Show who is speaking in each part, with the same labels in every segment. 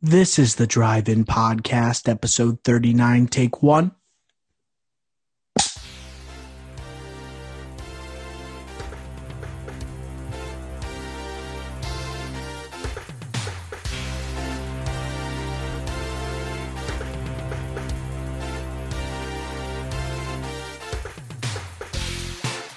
Speaker 1: This is the Drive In Podcast, episode 39, take one.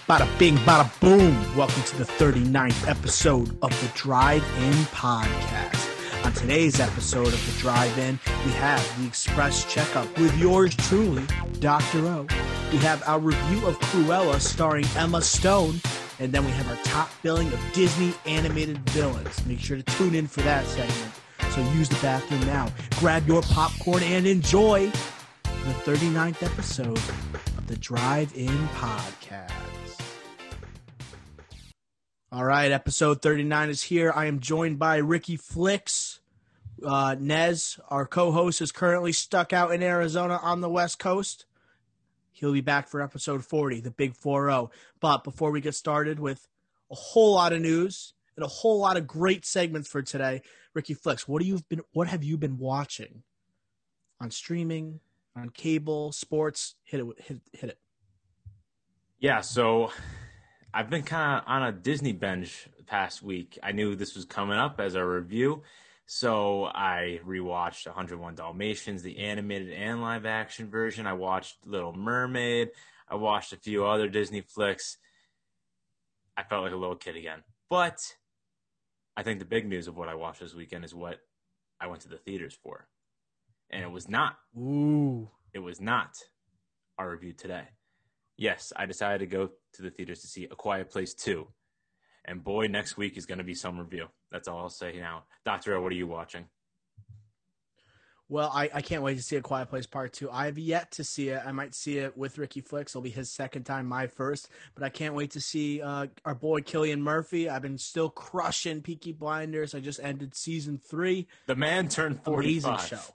Speaker 1: Bada bing, bada boom. Welcome to the 39th episode of the Drive In Podcast. On today's episode of the Drive In, we have the Express Checkup with yours truly, Dr. O. We have our review of Cruella starring Emma Stone, and then we have our top billing of Disney animated villains. Make sure to tune in for that segment. So use the bathroom now. Grab your popcorn and enjoy the 39th episode of the Drive In Podcast. All right, episode 39 is here. I am joined by Ricky Flicks. Uh, Nez, our co host, is currently stuck out in Arizona on the West Coast. He'll be back for episode 40, the big 4 0. But before we get started with a whole lot of news and a whole lot of great segments for today, Ricky Flicks, what, do you been, what have you been watching on streaming, on cable, sports? Hit it, hit, hit it.
Speaker 2: Yeah, so I've been kind of on a Disney binge past week. I knew this was coming up as a review, so I rewatched 101 Dalmatians, the animated and live action version. I watched Little Mermaid. I watched a few other Disney flicks. I felt like a little kid again. But I think the big news of what I watched this weekend is what I went to the theaters for. And it was not.
Speaker 1: Ooh.
Speaker 2: It was not our review today yes, I decided to go to the theaters to see A Quiet Place 2. And boy, next week is going to be some review. That's all I'll say now. Dr. O, what are you watching?
Speaker 1: Well, I, I can't wait to see A Quiet Place Part 2. I have yet to see it. I might see it with Ricky Flicks. It'll be his second time, my first. But I can't wait to see uh, our boy Cillian Murphy. I've been still crushing Peaky Blinders. I just ended season three.
Speaker 2: The man turned 45.
Speaker 1: Amazing show.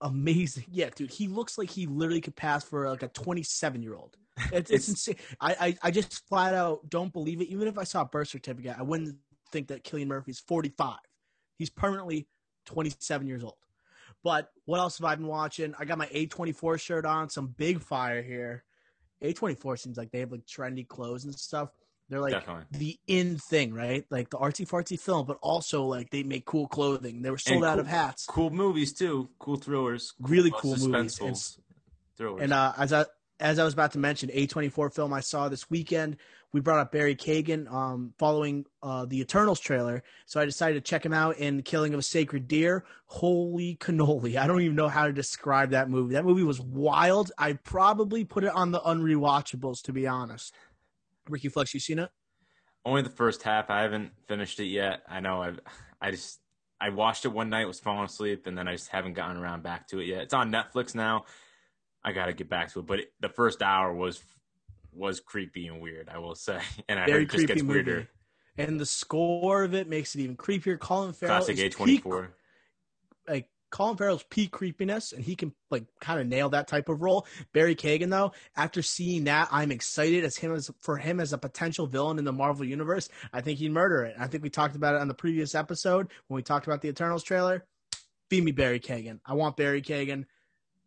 Speaker 1: Amazing. Yeah, dude. He looks like he literally could pass for like a 27 year old. It's, it's, insane. I, I, I just flat out don't believe it. Even if I saw a birth certificate, I wouldn't think that Cillian Murphy's 45. He's permanently 27 years old. But what else have I been watching? I got my A24 shirt on, some big fire here. A24 seems like they have like trendy clothes and stuff. They're like
Speaker 2: Definitely.
Speaker 1: the in thing, right? Like the artsy fartsy film, but also like they make cool clothing. They were sold
Speaker 2: And
Speaker 1: out
Speaker 2: cool-
Speaker 1: of hats.
Speaker 2: Cool movies, too. Cool thrillers.
Speaker 1: Really
Speaker 2: uh,
Speaker 1: cool movies. And-
Speaker 2: thrillers.
Speaker 1: And uh, as I as I was about to mention, A24 film I saw this weekend. We brought up Barry Keoghan um, following uh, the Eternals trailer, so I decided to check him out in Killing of a Sacred Deer. Holy cannoli! I don't even know how to describe that movie. That movie was wild. I probably put it on the unrewatchables to be honest. Ricky Flex, you seen it?
Speaker 2: Only the first half. I haven't finished it yet. I know I've, I just, I watched it one night, was falling asleep, and then I just haven't gotten around back to it yet. It's on Netflix now. I got to get back to it. But it, the first hour was was creepy and weird, I will say. And I
Speaker 1: Very
Speaker 2: heard it just
Speaker 1: creepy
Speaker 2: gets
Speaker 1: movie.
Speaker 2: weirder.
Speaker 1: And the score of it makes it even creepier. Colin Farrell
Speaker 2: Classic
Speaker 1: is
Speaker 2: A24.
Speaker 1: peak like Colin Farrell's peak creepiness, and he can like kind of nail that type of role. Barry Keoghan, though, after seeing that, I'm excited as him as for him as a potential villain in the Marvel universe. I think he'd murder it. I think we talked about it on the previous episode when we talked about the Eternals trailer. Feed me Barry Keoghan. I want Barry Keoghan.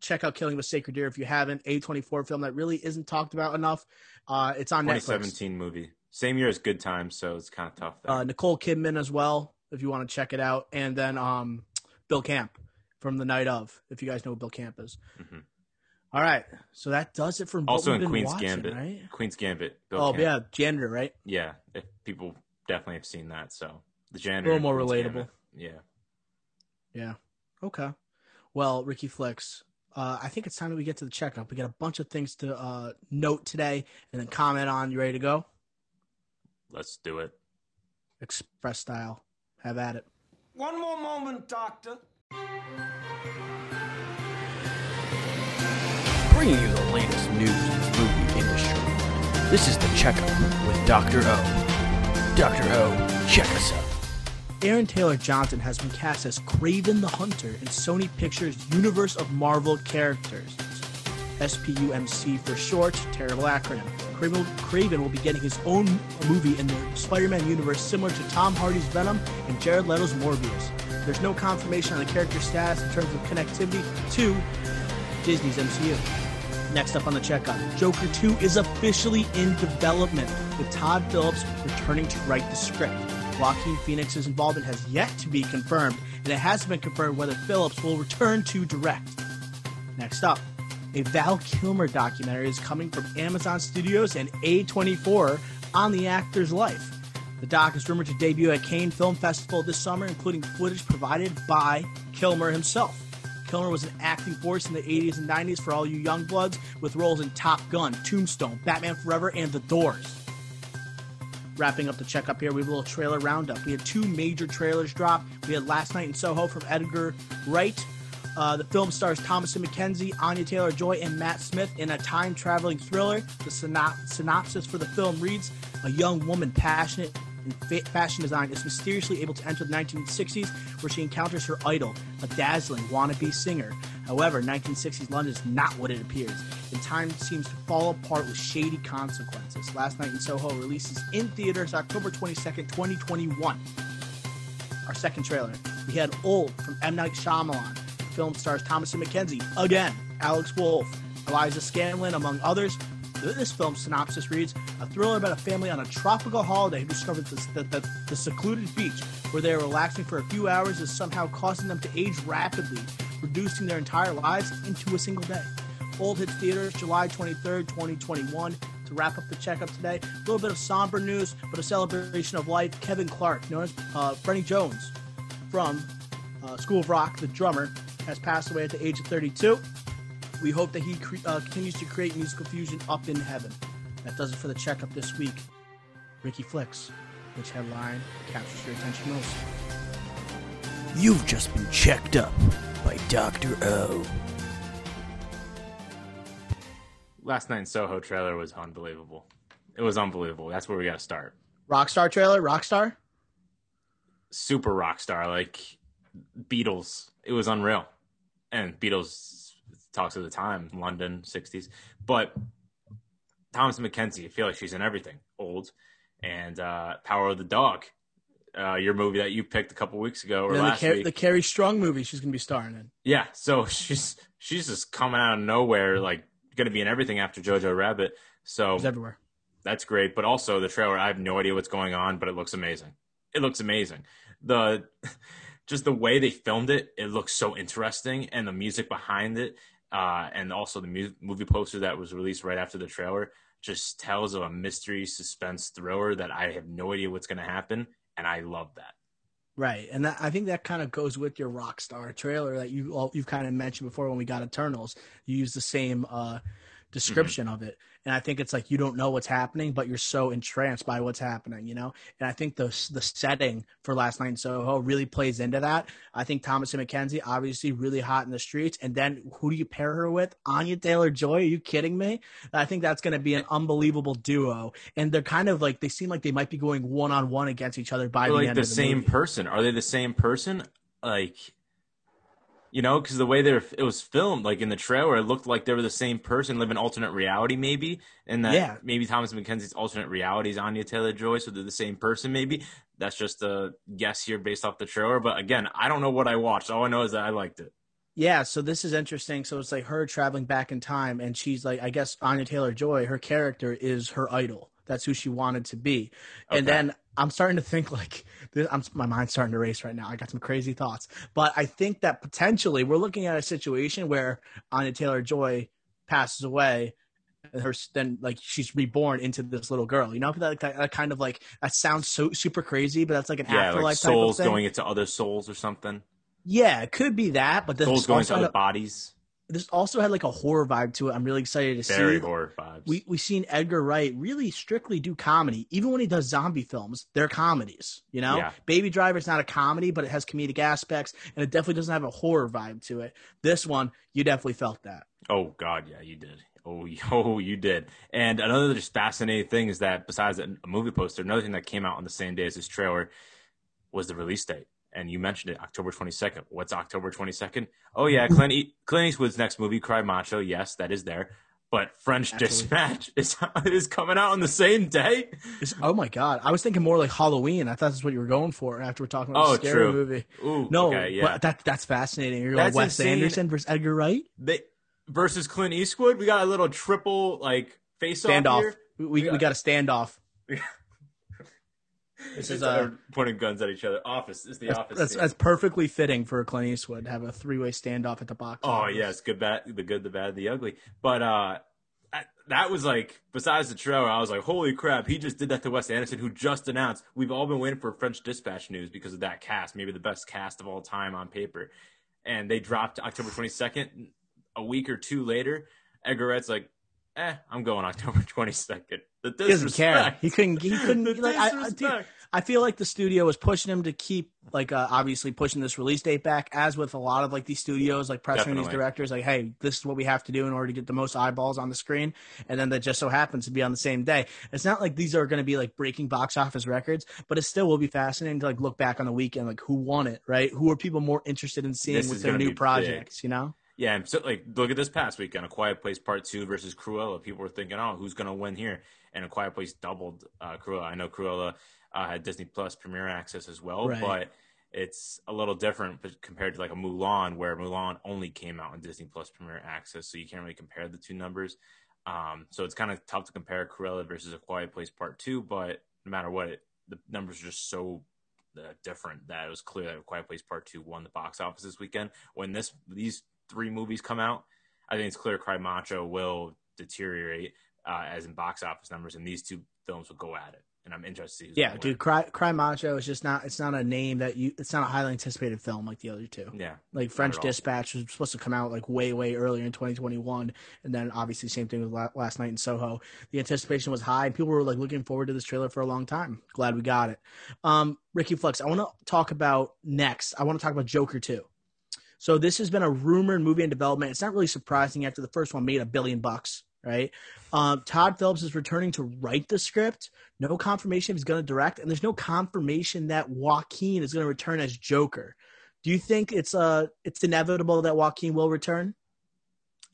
Speaker 1: Check out Killing with Sacred Deer if you haven't. A24 film that really isn't talked about enough. Uh, it's on Netflix.
Speaker 2: 2017 movie. Same year as Good Times, so it's kind of tough.
Speaker 1: Uh, Nicole Kidman as well, if you want to check it out, and then um, Bill Camp from The Night of, if you guys know who Bill Camp is.
Speaker 2: Mhm.
Speaker 1: All right, so that does it for what
Speaker 2: also in
Speaker 1: been
Speaker 2: Queen's
Speaker 1: watching,
Speaker 2: Gambit.
Speaker 1: right?
Speaker 2: Queen's Gambit. Bill
Speaker 1: oh
Speaker 2: Camp.
Speaker 1: yeah, janitor, right?
Speaker 2: Yeah, if people definitely have seen that. So the janitor.
Speaker 1: A little more
Speaker 2: Queen's
Speaker 1: relatable.
Speaker 2: Gambit. Yeah.
Speaker 1: Yeah. Okay. Well, Ricky Flicks, uh, I think it's time that we get to the checkup. We got a bunch of things to uh, note today and then comment on. You ready to go?
Speaker 2: Let's do it.
Speaker 1: Express style. Have at it.
Speaker 3: One more moment, Doctor.
Speaker 4: Bringing you the latest news in the movie industry. This is the checkup with Dr. O. Dr. O, check us out.
Speaker 1: Aaron Taylor Johnson has been cast as Kraven the Hunter in Sony Pictures' universe of Marvel characters. SPUMC for short, terrible acronym. Kraven, will be getting his own movie in the Spider Man universe similar to Tom Hardy's Venom and Jared Leto's Morbius. There's no confirmation on the character status in terms of connectivity to Disney's MCU. Next up on the checkup, Joker 2 is officially in development, with Todd Phillips returning to write the script. Joaquin Phoenix's involvement has yet to be confirmed, and it hasn't been confirmed whether Phillips will return to direct. Next up, a Val Kilmer documentary is coming from Amazon Studios and A24 on the actor's life. The doc is rumored to debut at Cannes Film Festival this summer, including footage provided by Kilmer himself. Kilmer was an acting force in the 80s and 90s for all you young bloods, with roles in Top Gun, Tombstone, Batman Forever, and The Doors. Wrapping up the checkup here, we have a little trailer roundup. We had two major trailers drop. We had Last Night in Soho from Edgar Wright. Uh, the film stars Thomasin McKenzie, Anya Taylor Joy, and Matt Smith in a time traveling thriller. The synop- synopsis for the film reads A young woman passionate fa- fashion design is mysteriously able to enter the 1960s where she encounters her idol, a dazzling wannabe singer. However, 1960s London is not what it appears, and time seems to fall apart with shady consequences. Last Night in Soho releases in theaters October 22nd, 2021. Our second trailer, we had Old from M. Night Shyamalan. The film stars Thomasin McKenzie, again, Alex Wolff, Eliza Scanlen, among others. This film synopsis reads A thriller about a family on a tropical holiday who discovers that the, the, the secluded beach where they are relaxing for a few hours is somehow causing them to age rapidly, reducing their entire lives into a single day. Old hits theaters July 23rd, 2021. To wrap up the checkup today, a little bit of somber news, but a celebration of life. Kevin Clark, known as uh, Freddie Jones from uh, School of Rock, the drummer, has passed away at the age of 32. We hope that he cre- uh, continues to create musical fusion up in heaven. That does it for the checkup this week. Ricky Flicks, which headline captures your attention most?
Speaker 4: You've just been checked up by Dr. O.
Speaker 2: Last night in Soho trailer was unbelievable. It was unbelievable. That's where we got to start.
Speaker 1: Rockstar trailer, Rockstar.
Speaker 2: Super rockstar, like Beatles. It was unreal. And Beatles talks of the time, London, 60s. But Thomas McKenzie, I feel like she's in everything. Old. And uh, Power of the Dog, uh, your movie that you picked a couple weeks ago or
Speaker 1: then the,
Speaker 2: last
Speaker 1: Car-
Speaker 2: week.
Speaker 1: the Carrie Strong movie she's going to be starring in.
Speaker 2: Yeah, so she's she's just coming out of nowhere, like going to be in everything after Jojo Rabbit. So
Speaker 1: It's everywhere.
Speaker 2: that's great. But also the trailer, I have no idea what's going on, but it looks amazing. It looks amazing. The just the way they filmed it, it looks so interesting, and the music behind it, uh, and also the mu- movie poster that was released right after the trailer, just tells of a mystery suspense thriller that I have no idea what's going to happen, and I love that.
Speaker 1: Right, and that, I think that kind of goes with your Rockstar trailer that you all, you've kind of mentioned before when we got Eternals. You use the same uh, description of it, and I think it's like you don't know what's happening, but you're so entranced by what's happening, you know. And I think the the setting for Last Night in Soho really plays into that. I think Thomasin McKenzie obviously really hot in the streets, and then who do you pair her with? Anya Taylor Joy? Are you kidding me? I think that's going to be an unbelievable duo, and they're kind of like they seem like they might be going one on one against each other by the
Speaker 2: like
Speaker 1: end
Speaker 2: the
Speaker 1: of the
Speaker 2: same
Speaker 1: movie.
Speaker 2: person. Are they the same person? Like, you know, because the way they it was filmed, like in the trailer, it looked like they were the same person, live in alternate reality, maybe, and that
Speaker 1: Yeah.
Speaker 2: maybe Thomas McKenzie's alternate reality is Anya Taylor Joy, so they're the same person. Maybe that's just a guess here based off the trailer. But again, I don't know what I watched. All I know is that I liked it.
Speaker 1: Yeah, so this is interesting. So it's like her traveling back in time, and she's like, I guess Anya Taylor Joy, her character is her idol. That's who she wanted to be. And then I'm starting to think like, this, I'm, my mind's starting to race right now. I got some crazy thoughts, but I think that potentially we're looking at a situation where Anya Taylor Joy passes away. And her then like she's reborn into this little girl, you know, that, that, that kind of like that sounds so super crazy, but that's like an
Speaker 2: Yeah,
Speaker 1: afterlife
Speaker 2: like
Speaker 1: type of
Speaker 2: souls
Speaker 1: thing.
Speaker 2: going into other souls or something.
Speaker 1: yeah, it could be that, but this
Speaker 2: Souls going into other bodies.
Speaker 1: This also had like a horror vibe to it. I'm really excited to
Speaker 2: Very
Speaker 1: see.
Speaker 2: Very horror vibes.
Speaker 1: We we seen Edgar Wright really strictly do comedy. Even when he does zombie films, they're comedies. You know,
Speaker 2: Yeah.
Speaker 1: Baby is not a comedy, but it has comedic aspects, and it definitely doesn't have a horror vibe to it. This one, you definitely felt that.
Speaker 2: Oh God, yeah, you did. Oh, oh, you did. And another just fascinating thing is that besides a movie poster, another thing that came out on the same day as this trailer was the release date. And you mentioned it, October 22nd. What's October 22nd? Oh yeah, Clint, e- Clint Eastwood's next movie, Cry Macho. Yes, that is there. but French
Speaker 1: Absolutely.
Speaker 2: Dispatch is is coming out on the same day.
Speaker 1: Oh my god, I was thinking more like Halloween. I thought that's what you were going for after we're talking about
Speaker 2: Oh,
Speaker 1: the scary
Speaker 2: true.
Speaker 1: movie.
Speaker 2: Ooh,
Speaker 1: No,
Speaker 2: okay, yeah.
Speaker 1: but that that's fascinating. You're
Speaker 2: That's
Speaker 1: going Wes
Speaker 2: insane.
Speaker 1: Anderson versus Edgar Wright
Speaker 2: they versus Clint Eastwood. We got a little triple like face off
Speaker 1: standoff.
Speaker 2: here.
Speaker 1: We we,
Speaker 2: Yeah.
Speaker 1: we got a standoff. This is uh
Speaker 2: pointing guns at each other. Office is the
Speaker 1: that's,
Speaker 2: office.
Speaker 1: that's, that's perfectly fitting for Clint Eastwood to have a three way standoff at the box.
Speaker 2: Oh
Speaker 1: office.
Speaker 2: yes, good, bad, the good, the bad, the ugly. But uh, I- that was like besides the trailer, I was like, holy crap, he just did that to Wes Anderson, who just announced. We've all been waiting for French Dispatch news because of that cast, maybe the best cast of all time on paper, and they dropped October twenty second. A week or two later, Edgar Wright's like, eh, I'm going October twenty second. The
Speaker 1: He doesn't care. He couldn't. He couldn't. like, I, I. I feel like the studio was pushing him to keep, like, uh, obviously pushing this release date back. As with a lot of like these studios, like pressuring these directors, like, hey, this is what we have to do in order to get the most eyeballs on the screen, and then that just so happens to be on the same day. It's not like these are going to be like breaking box office records, but it still will be fascinating to like look back on the weekend, like who won it, right? Who are people more interested in seeing
Speaker 2: This
Speaker 1: with their new
Speaker 2: be big.
Speaker 1: projects? You know?
Speaker 2: Yeah, and so like look at this past weekend, A Quiet Place Part Two versus Cruella. People were thinking, oh, who's gonna win here? And A Quiet Place doubled uh, Cruella. I know Cruella uh, had Disney Plus Premiere access as well,
Speaker 1: Right.
Speaker 2: but it's a little different compared to like a Mulan, where Mulan only came out on Disney Plus Premiere access, so you can't really compare the two numbers. Um, so it's kind of tough to compare Cruella versus A Quiet Place Part Two, but no matter what, it, the numbers are just so uh, different that it was clear that A Quiet Place Part Two won the box office this weekend. When this these three movies come out, I think it's clear Cry Macho will deteriorate uh, as in box office numbers, and these two films will go at it. And I'm interested to see
Speaker 1: Yeah, dude. Cry, Cry Macho is just not. It's not a name that you. It's not a highly anticipated film like the other two.
Speaker 2: Yeah,
Speaker 1: Like French. Dispatch was supposed to come out like way, way earlier in 2021, and then obviously same thing with Last Night in Soho. The anticipation was high, and people were like looking forward to this trailer for a long time. Glad we got it. Um, Ricky Flex, I want to talk about next. I want to talk about Joker 2. So this has been a rumored movie in development. It's not really surprising after the first one made a billion bucks, right? Um, Todd Phillips is returning to write the script. No confirmation if he's going to direct, and there's no confirmation that Joaquin is going to return as Joker. Do you think it's uh it's inevitable that Joaquin will return?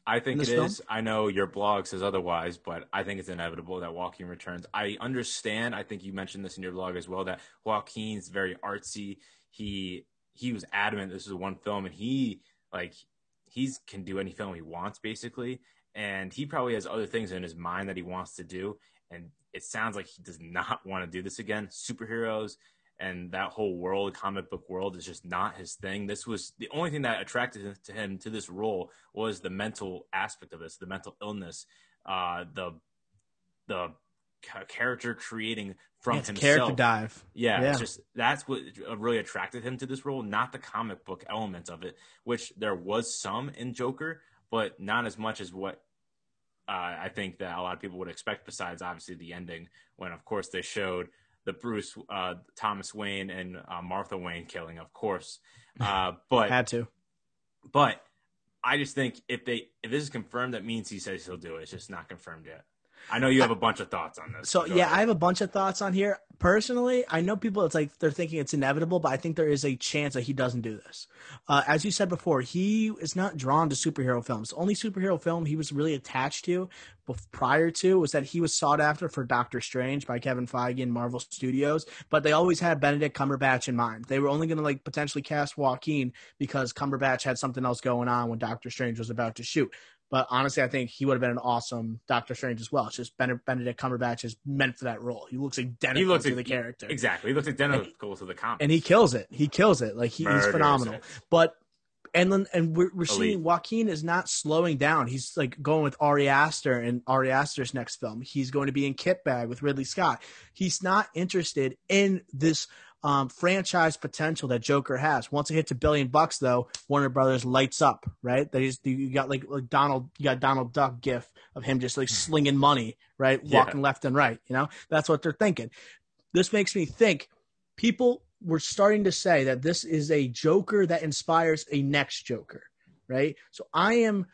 Speaker 2: I think
Speaker 1: in
Speaker 2: it
Speaker 1: film?
Speaker 2: is. I know your blog says otherwise, but I think it's inevitable that Joaquin returns. I understand. I think you mentioned this in your blog as well that Joaquin's very artsy. He he was adamant this is one film, and he like he's can do any film he wants basically, and he probably has other things in his mind that he wants to do, and it sounds like he does not want to do this again. Superheroes and that whole world, comic book world, is just not his thing. This was the only thing that attracted to him to this role was the mental aspect of this, the mental illness, uh, the the character creating from
Speaker 1: it's
Speaker 2: himself.
Speaker 1: character dive.
Speaker 2: Yeah,
Speaker 1: Yeah.
Speaker 2: it's just that's what really attracted him to this role, not the comic book element of it, which there was some in Joker, but not as much as what uh, I think that a lot of people would expect. Besides, obviously, the ending when, of course, they showed the Bruce uh, Thomas Wayne and uh, Martha Wayne killing, of course. Uh, but
Speaker 1: Had to.
Speaker 2: but I just think if they if this is confirmed, that means he says he'll do it. It's just not confirmed yet. I know you have a bunch of thoughts on this.
Speaker 1: So
Speaker 2: Go
Speaker 1: yeah,
Speaker 2: ahead.
Speaker 1: I have a bunch of thoughts on here. Personally, I know people. It's like they're thinking it's inevitable, but I think there is a chance that he doesn't do this. Uh, as you said before, he is not drawn to superhero films. The only superhero film he was really attached to prior to was that he was sought after for Doctor Strange by Kevin Feige and Marvel Studios, but they always had Benedict Cumberbatch in mind. They were only going to like potentially cast Joaquin because Cumberbatch had something else going on when Doctor Strange was about to shoot. But honestly, I think he would have been an awesome Doctor Strange as well. It's just Ben- Benedict Cumberbatch is meant for that role. He looks identical
Speaker 2: he looks
Speaker 1: to
Speaker 2: like-
Speaker 1: the character,
Speaker 2: exactly. He looks identical to the comic.
Speaker 1: and he kills it. He kills it. Like he, he's phenomenal.
Speaker 2: it.
Speaker 1: But and and we're, we're seeing Joaquin is not slowing down. He's like going with Ari Aster and Ari Aster's next film. He's going to be in Kit Bag with Ridley Scott. He's not interested in this um, franchise potential that Joker has. Once it hits a billion bucks, though, Warner Brothers lights up. Right? They just you got like, like Donald, you got Donald Duck gif of him just like slinging money, right,
Speaker 2: Yeah.
Speaker 1: walking left and right. You know, that's what they're thinking. This makes me think people were starting to say that this is a Joker that inspires a next Joker, right? So I am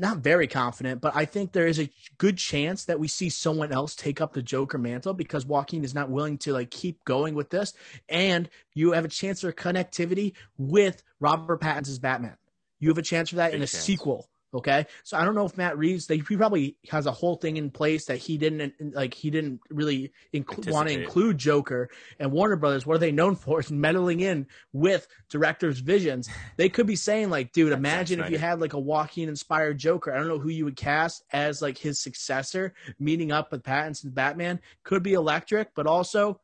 Speaker 1: not very confident, but I think there is a good chance that we see someone else take up the Joker mantle because Joaquin is not willing to like keep going with this, and you have a chance for connectivity with Robert Pattinson's Batman. You have a chance for that in a
Speaker 2: chance.
Speaker 1: sequel Okay, so I don't know if Matt Reeves, they, he probably has a whole thing in place that he didn't like. He didn't really inclu- want to include Joker and Warner Brothers. What are they known for? Is meddling in with directors' visions. They could be saying like, dude, imagine if you had like a Joaquin inspired Joker. I don't know who you would cast as like his successor, meeting up with Pattinson's Batman. Could be electric, but also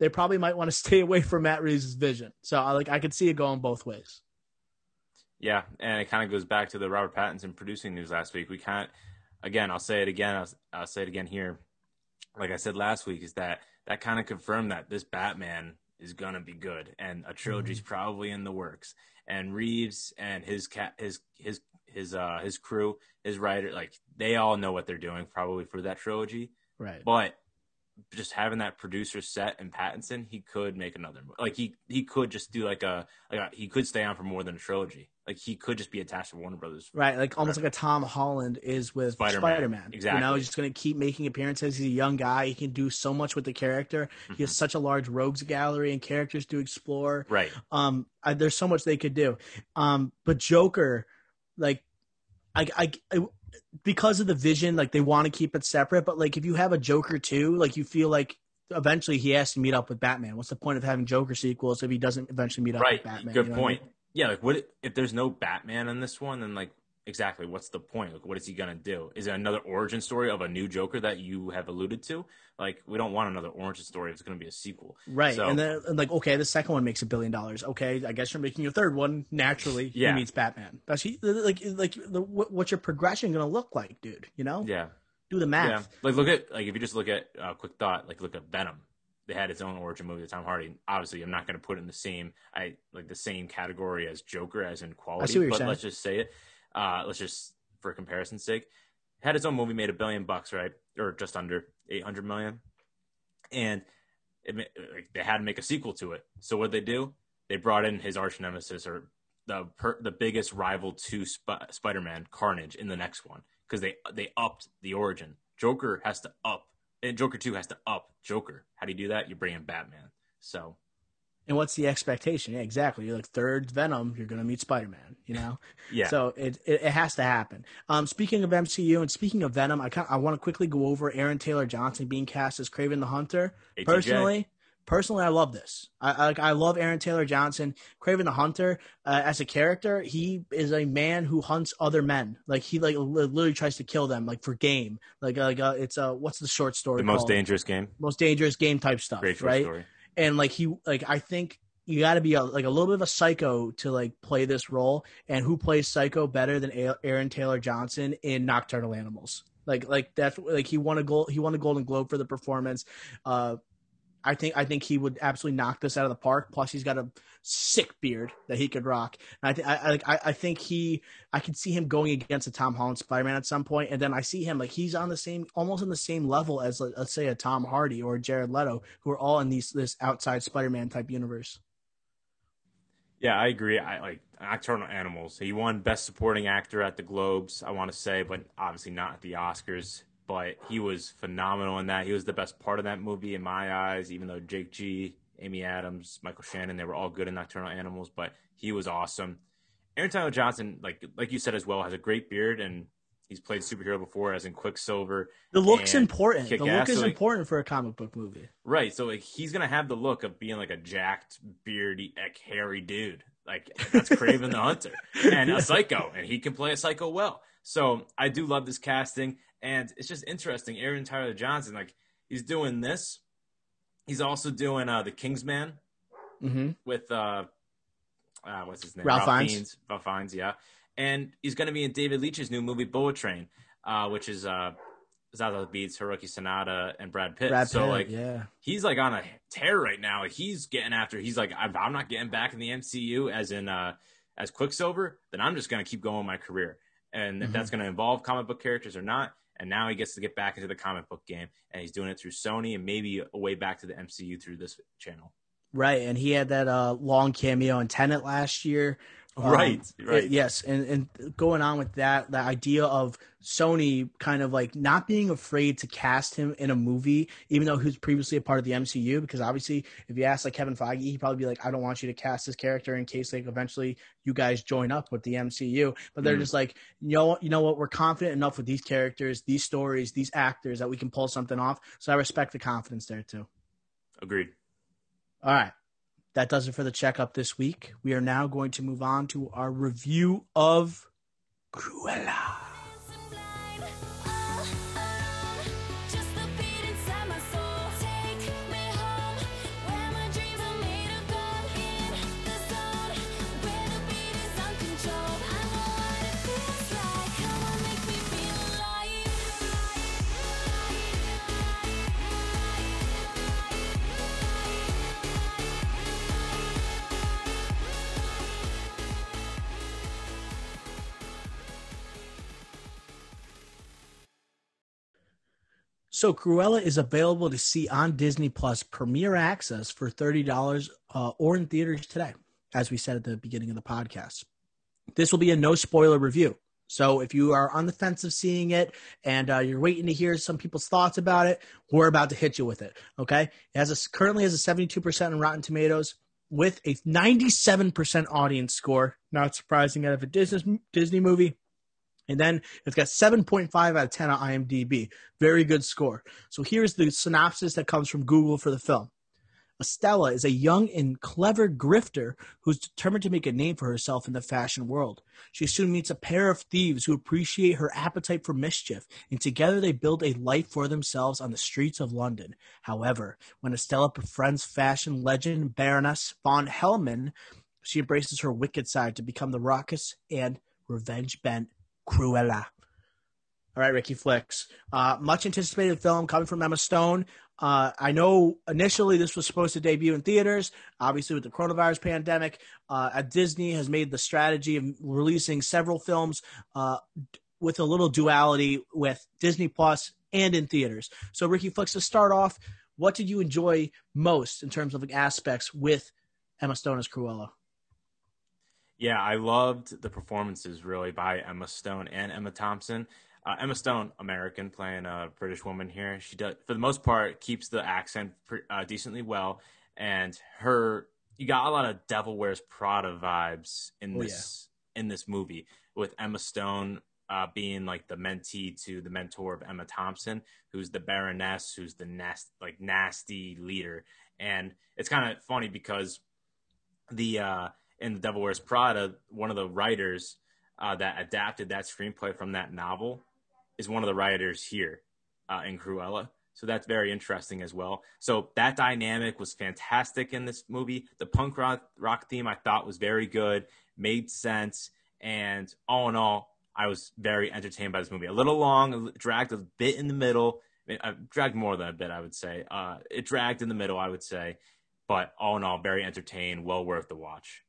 Speaker 1: they probably might want to stay away from Matt Reeves' vision. So I like I could see it going both ways.
Speaker 2: Yeah, and it kind of goes back to the Robert Pattinson producing news last week. We can't, again, I'll say it again. I'll, I'll say it again here. Like I said last week, is that that kind of confirmed that this Batman is gonna be good, and a trilogy's probably in the works. And Reeves and his cat, his his his uh his crew, his writer, like they all know what they're doing probably for that trilogy.
Speaker 1: Right.
Speaker 2: But just having that producer set and Pattinson, he could make another like he he could just do like a like a, he could stay on for more than a trilogy. Like he could just be attached to Warner Brothers.
Speaker 1: Right, like almost like a Tom Holland is with
Speaker 2: Spider-Man.
Speaker 1: Spider-Man. You know, he's just going to keep making appearances. He's a young guy. He can do so much with the character. He has such a large rogues gallery and characters to explore.
Speaker 2: Right.
Speaker 1: Um, I, there's so much they could do. Um, but Joker, like, I, I, I, because of the vision, like they want to keep it separate. But like, if you have a Joker too, like you feel like eventually he has to meet up with Batman. What's the point of having Joker sequels if he doesn't eventually meet up
Speaker 2: Right.
Speaker 1: with Batman?
Speaker 2: Good
Speaker 1: You know I
Speaker 2: point.
Speaker 1: mean?
Speaker 2: Yeah. Like what if there's no Batman in this one? Then like exactly what's the point? Like what is he gonna do? Is it another origin story of a new Joker that you have alluded to? Like we don't want another origin story. if It's gonna be a sequel.
Speaker 1: Right.
Speaker 2: So-
Speaker 1: And then and like, okay, the second one makes a billion dollars. Okay, I guess you're making your third one naturally.
Speaker 2: Yeah.
Speaker 1: He meets Batman. That's he, like like the, what, what's your progression to look like, dude? You know,
Speaker 2: Yeah.
Speaker 1: do the math. Yeah.
Speaker 2: Like look at like if you just look at uh, quick thought, like look at Venom. They had its own origin movie with Tom Hardy. Obviously, I'm not going to put it in the same I like the same category as Joker as in quality.
Speaker 1: what you're
Speaker 2: but
Speaker 1: saying.
Speaker 2: let's just say it. Uh, let's just for comparison's sake, had its own movie made a billion bucks, right, or just under 800 million, and it, like, they had to make a sequel to it. So what did they do? They brought in his arch nemesis or the per, the biggest rival to Sp- Spider-Man, Carnage, in the next one because they they upped the origin. Joker has to up, and Joker Two has to up Joker. How do you do that? You bring in Batman. So
Speaker 1: And what's the expectation? Yeah, exactly. You're like third Venom, you're going to meet Spider Man. You know,
Speaker 2: yeah,
Speaker 1: so it, it it has to happen. Um, speaking of MCU and speaking of Venom, I kind I want to quickly go over Aaron Taylor Johnson being cast as Kraven the Hunter.
Speaker 2: ATJ.
Speaker 1: Personally, personally, I love this. I like, I love Aaron Taylor Johnson, Kraven the Hunter uh, as a character. He is a man who hunts other men. Like he like li- literally tries to kill them, like for game. Like like uh, it's a what's the short story?
Speaker 2: the most
Speaker 1: called?
Speaker 2: dangerous game.
Speaker 1: most dangerous game type stuff,
Speaker 2: Great short
Speaker 1: right?
Speaker 2: story.
Speaker 1: and like he like I think you got to be a, like a little bit of a psycho to like play this role. And who plays psycho better than Aaron Taylor Johnson in Nocturnal Animals? Like like that's like he won a gold he won a Golden Globe for the performance. Uh, I think I think he would absolutely knock this out of the park. Plus, he's got a sick beard that he could rock. And I think I, I think he I could see him going against a Tom Holland Spider Man at some point, and then I see him like he's on the same almost on the same level as let's say a Tom Hardy or Jared Leto, who are all in these this outside Spider Man type universe.
Speaker 2: Yeah, I agree. I like Nocturnal Animals. He won Best Supporting Actor at the Globes, I want to say, but obviously not at the Oscars. But he was phenomenal in that. He was the best part of that movie in my eyes, even though Jake G, Amy Adams, Michael Shannon, they were all good in Nocturnal Animals, but he was awesome. Aaron Tyler Johnson, like like you said as well, has a great beard and he's played superhero before, as in Quicksilver.
Speaker 1: The look's important. The
Speaker 2: Kick-Ass,
Speaker 1: look is
Speaker 2: so, like,
Speaker 1: important for a comic book movie.
Speaker 2: Right. So like he's gonna have the look of being like a jacked, beardy, like, hairy dude. Like that's Kraven the Hunter and a psycho, and he can play a psycho well. So I do love this casting, and it's just interesting. Aaron Tyler Johnson, like he's doing this. He's also doing uh the Kingsman
Speaker 1: hmm
Speaker 2: with uh, uh what's his name?
Speaker 1: Ralph Fiennes.
Speaker 2: Fiennes. Ralph Fiennes, yeah. And he's gonna be in David Leitch's new movie Bullet Train, uh, which is uh Zazie Beetz, Hiroki Sanada, and Brad Pitt.
Speaker 1: Brad
Speaker 2: so like
Speaker 1: yeah.
Speaker 2: he's like on a tear right now. He's getting after. He's like, I'm, I'm not getting back in the MCU as in uh, as Quicksilver. Then I'm just gonna keep going my career, and if
Speaker 1: Mhm.
Speaker 2: that's gonna involve comic book characters or not. And now he gets to get back into the comic book game, and he's doing it through Sony and maybe a way back to the MCU through this channel.
Speaker 1: Right, and he had that uh, long cameo in Tenet last year. Um,
Speaker 2: Right, right.
Speaker 1: yes, and and going on with that, the idea of Sony kind of like not being afraid to cast him in a movie, even though he was previously a part of the MCU. Because obviously, if you ask like Kevin Feige, he'd probably be like, "I don't want you to cast this character in case like eventually you guys join up with the MCU." But they're
Speaker 2: Mhm.
Speaker 1: just like, you know, you know what? We're confident enough with these characters, these stories, these actors that we can pull something off. So I respect the confidence there too.
Speaker 2: Agreed.
Speaker 1: All right. That does it for the checkup this week. We are now going to move on to our review of Cruella. So Cruella is available to see on Disney Plus Premier Access for thirty dollars uh, or in theaters today, as we said at the beginning of the podcast. This will be a no spoiler review. So if you are on the fence of seeing it and uh, you're waiting to hear some people's thoughts about it, we're about to hit you with it. Okay, it has a, currently has a seventy two percent on Rotten Tomatoes with a ninety seven percent audience score. Not surprising out of a Disney Disney movie. And then it's got 7.5 out of 10 on IMDb. Very good score. So here's the synopsis that comes from Google for the film. Estella is a young and clever grifter who's determined to make a name for herself in the fashion world. She soon meets a pair of thieves who appreciate her appetite for mischief, and together they build a life for themselves on the streets of London. However, when Estella befriends fashion legend Baroness von Hellman, she embraces her wicked side to become the raucous and revenge bent Cruella. All right, Ricky Flicks. Uh, much anticipated film coming from Emma Stone. Uh, I know initially this was supposed to debut in theaters. Obviously, with the coronavirus pandemic, uh, at Disney has made the strategy of releasing several films uh, with a little duality with Disney Plus and in theaters. So, Ricky Flicks, to start off, what did you enjoy most in terms of aspects with Emma Stone as Cruella?
Speaker 2: Yeah, I loved the performances really by Emma Stone and Emma Thompson. Uh, Emma Stone, American, playing a British woman here. She does, for the most part, keeps the accent uh, decently well, and her you got a lot of Devil Wears Prada vibes in
Speaker 1: Oh,
Speaker 2: this in this movie with Emma Stone uh, being like the mentee to the mentor of Emma Thompson, who's the Baroness, who's the nast like nasty leader, and it's kind of funny because the uh, in the Devil Wears Prada, one of the writers uh, that adapted that screenplay from that novel is one of the writers here uh, in Cruella. So that's very interesting as well. So that dynamic was fantastic in this movie. The punk rock, rock theme I thought was very good, made sense, and all in all, I was very entertained by this movie. A little long, dragged a bit in the middle. Uh, dragged more than a bit, I would say. Uh, it dragged in the middle, I would say. But all in all, very entertained, well worth the watch.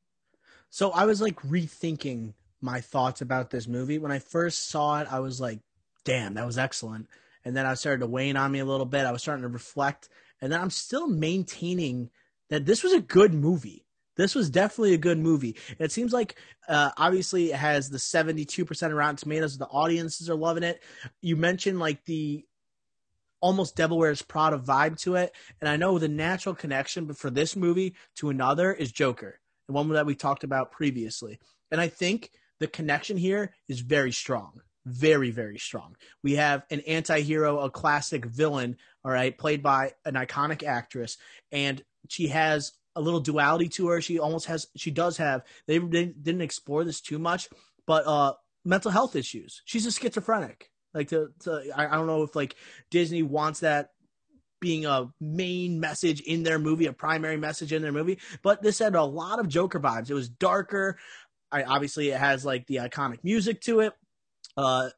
Speaker 1: So I was like rethinking my thoughts about this movie. When I first saw it, I was like, damn, that was excellent. And then I started to wane on me a little bit. I was starting to reflect. And then I'm still maintaining that this was a good movie. This was definitely a good movie. It seems like, uh, obviously, it has the 72% of Rotten Tomatoes. The audiences are loving it. You mentioned like the almost Devil Wears Prada vibe to it. And I know the natural connection for this movie to another is Joker, the one that we talked about previously. And I think the connection here is very strong. Very, very strong. We have an anti hero, a classic villain, all right, played by an iconic actress. And she has a little duality to her. She almost has, she does have, they, didn't explore this too much, but uh, mental health issues. She's a schizophrenic. Like, to, to I don't know if like Disney wants that being a main message in their movie, a primary message in their movie. But this had a lot of Joker vibes. It was darker. I obviously it has like the iconic music to it. Uh,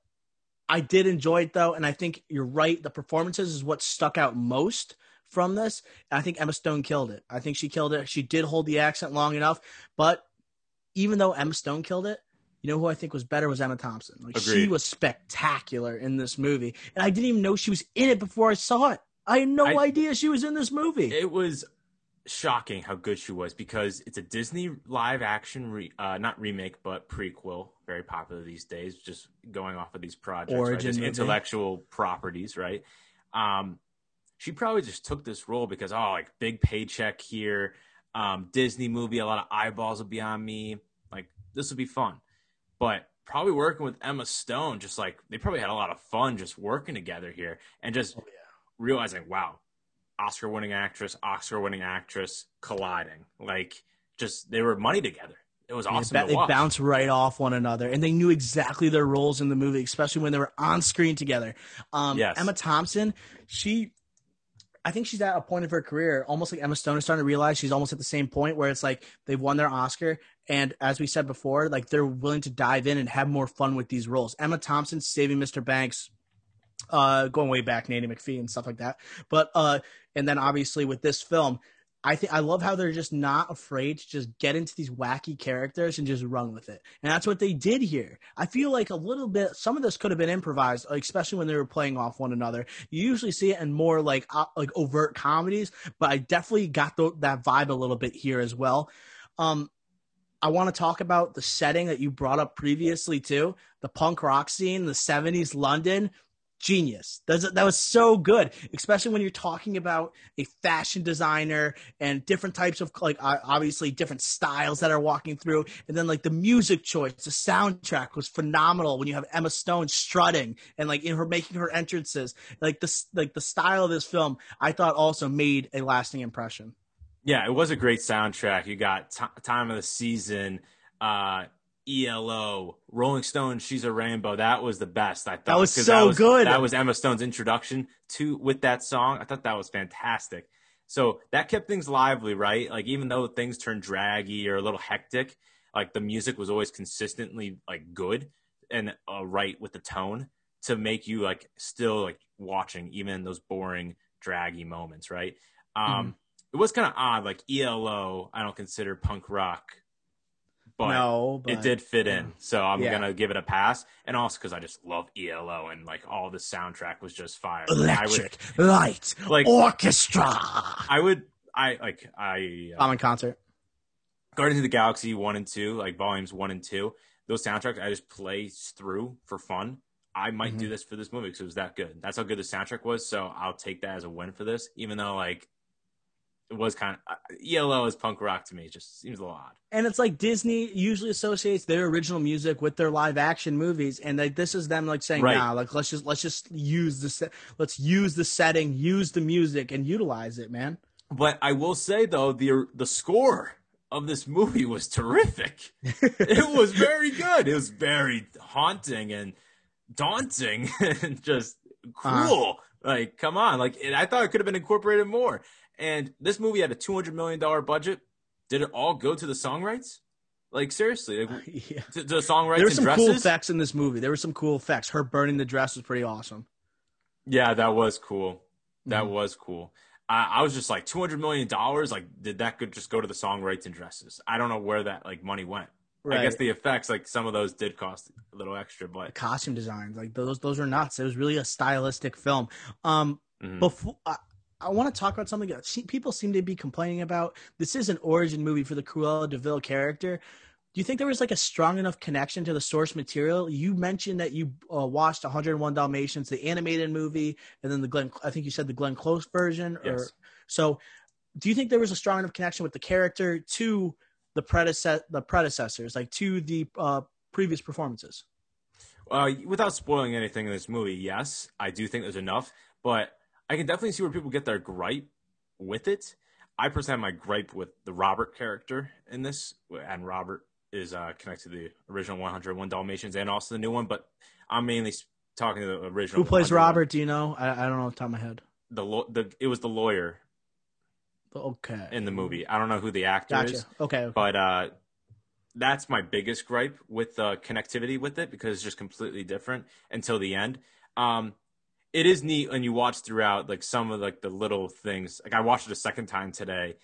Speaker 1: I did enjoy it though, and I think you're right. The performances is what stuck out most from this. I think Emma Stone killed it. I think she killed it. She did hold the accent long enough, but even though Emma Stone killed it, you know who I think was better was Emma Thompson. Like she was spectacular in this movie, and I didn't even know she was in it before I saw it. I had no
Speaker 2: I-
Speaker 1: idea she was in this movie.
Speaker 2: It was shocking how good she was because it's a Disney live action, re- uh, not remake, but prequel, very popular these days, just going off of these projects, right?
Speaker 1: Origin
Speaker 2: Just intellectual properties, right? Um, she probably just took this role because, oh, like big paycheck here, um, Disney movie, a lot of eyeballs will be on me. Like, this will be fun. But probably working with Emma Stone, just like they probably had a lot of fun just working together here and just
Speaker 1: Oh,
Speaker 2: realizing, wow, Oscar winning actress, Oscar winning actress colliding. Like, just they were money together. It was awesome.
Speaker 1: They,
Speaker 2: to
Speaker 1: they
Speaker 2: watch.
Speaker 1: bounce right off one another, and they knew exactly their roles in the movie, especially when they were on screen together. Um,
Speaker 2: Yes.
Speaker 1: Emma Thompson, she, I think she's at a point of her career, almost like Emma Stone is starting to realize she's almost at the same point where it's like they've won their Oscar, and as we said before, like they're willing to dive in and have more fun with these roles. Emma Thompson saving Mr. Banks, uh, going way back, Nanny McPhee and stuff like that. But uh, and then obviously with this film, I think I love how they're just not afraid to just get into these wacky characters and just run with it. And that's what they did here. I feel like a little bit some of this could have been improvised, especially when they were playing off one another. You usually see it in more like uh, like overt comedies, but I definitely got tho- that vibe a little bit here as well. Um I want to talk about the setting that you brought up previously too, the punk rock scene, the 70s London genius. That was so good, especially when you're talking about a fashion designer and different types of like obviously different styles that are walking through, and then like the music choice, the soundtrack was phenomenal when you have Emma Stone strutting and like in her making her entrances, like this like the style of this film, I thought also made a lasting impression.
Speaker 2: Yeah, it was a great soundtrack. You got t- Time of the Season, uh, ELO, Rolling Stone, She's a Rainbow. That was the best. I thought
Speaker 1: That was so good.
Speaker 2: That was Emma Stone's introduction to with that song. I thought that was fantastic. So that kept things lively, right? Like even though things turned draggy or a little hectic, like the music was always consistently like good and uh, right with the tone to make you like still like watching even in those boring draggy moments, right? Um, it was kind of odd. Like ELO, I don't consider punk rock, but
Speaker 1: no, but,
Speaker 2: it did fit in. So I'm
Speaker 1: Yeah.
Speaker 2: gonna give it a pass, and also because I just love ELO and like all the soundtrack was just fire.
Speaker 1: Electric light
Speaker 2: Like-
Speaker 1: orchestra.
Speaker 2: I would, I would, I like, I uh,
Speaker 1: I'm in concert.
Speaker 2: Guardians of the Galaxy one and two, like volumes one and two. Those soundtracks I just play through for fun. I might
Speaker 1: Mm-hmm.
Speaker 2: do this for this movie because it was that good. That's how good the soundtrack was. So I'll take that as a win for this, even though like it was kind of uh, ELO is punk rock to me. It just seems a little odd.
Speaker 1: and it's like Disney usually associates their original music with their live action movies, and like this is them like saying,
Speaker 2: Right.
Speaker 1: "Nah, like let's just let's just use the se- let's use the setting, use the music, and utilize it, man."
Speaker 2: But I will say though, the the score of this movie was terrific. it was very good. It was very haunting and daunting and just uh-huh. cool. Like, come on! Like, I thought it could have been incorporated more. And this movie had a two hundred million dollar budget. Did it all go to the song rights? Like, seriously, like,
Speaker 1: yeah.
Speaker 2: to, to the song rights
Speaker 1: There were some
Speaker 2: dresses?
Speaker 1: cool effects in this movie. There were some cool effects. Her burning the dress was pretty awesome.
Speaker 2: Yeah, that was cool. That
Speaker 1: Mhm.
Speaker 2: was cool. I, I was just like two hundred million dollars. Like, did that could just go to the song rights and dresses? I don't know where that like money went. I guess the effects, like some of those, did cost a little extra, but
Speaker 1: costume designs like those those are nuts it was really a stylistic film um
Speaker 2: Mhm.
Speaker 1: before I, want to talk about something that people seem to be complaining about. This is an origin movie for the Cruella de Vil character. Do you think there was like a strong enough connection to the source material? You mentioned that you uh, watched 101 Dalmatians the animated movie and then the Glenn I think you said the Glenn Close version or
Speaker 2: Yes.
Speaker 1: so do you think there was a strong enough connection with the character to the predecessor the predecessors like to the uh, previous performances?
Speaker 2: Uh, without spoiling anything in this movie, yes, I do think there's enough, but I can definitely see where people get their gripe with it. I personally have my gripe with the Robert character in this, and Robert is uh, connected to the original 101 Dalmatians and also the new one, but I'm mainly talking to the original.
Speaker 1: Who plays Robert? Do you know? I, I don't know off the top of my head.
Speaker 2: The, lo- the it was the lawyer
Speaker 1: Okay.
Speaker 2: in the movie. I don't know who the actor
Speaker 1: Gotcha.
Speaker 2: is,
Speaker 1: Okay.
Speaker 2: but uh, that's my biggest gripe with the connectivity with it because it's just completely different until the end. Um, it is neat when you watch throughout like some of like the little things. Like I watched it a second time today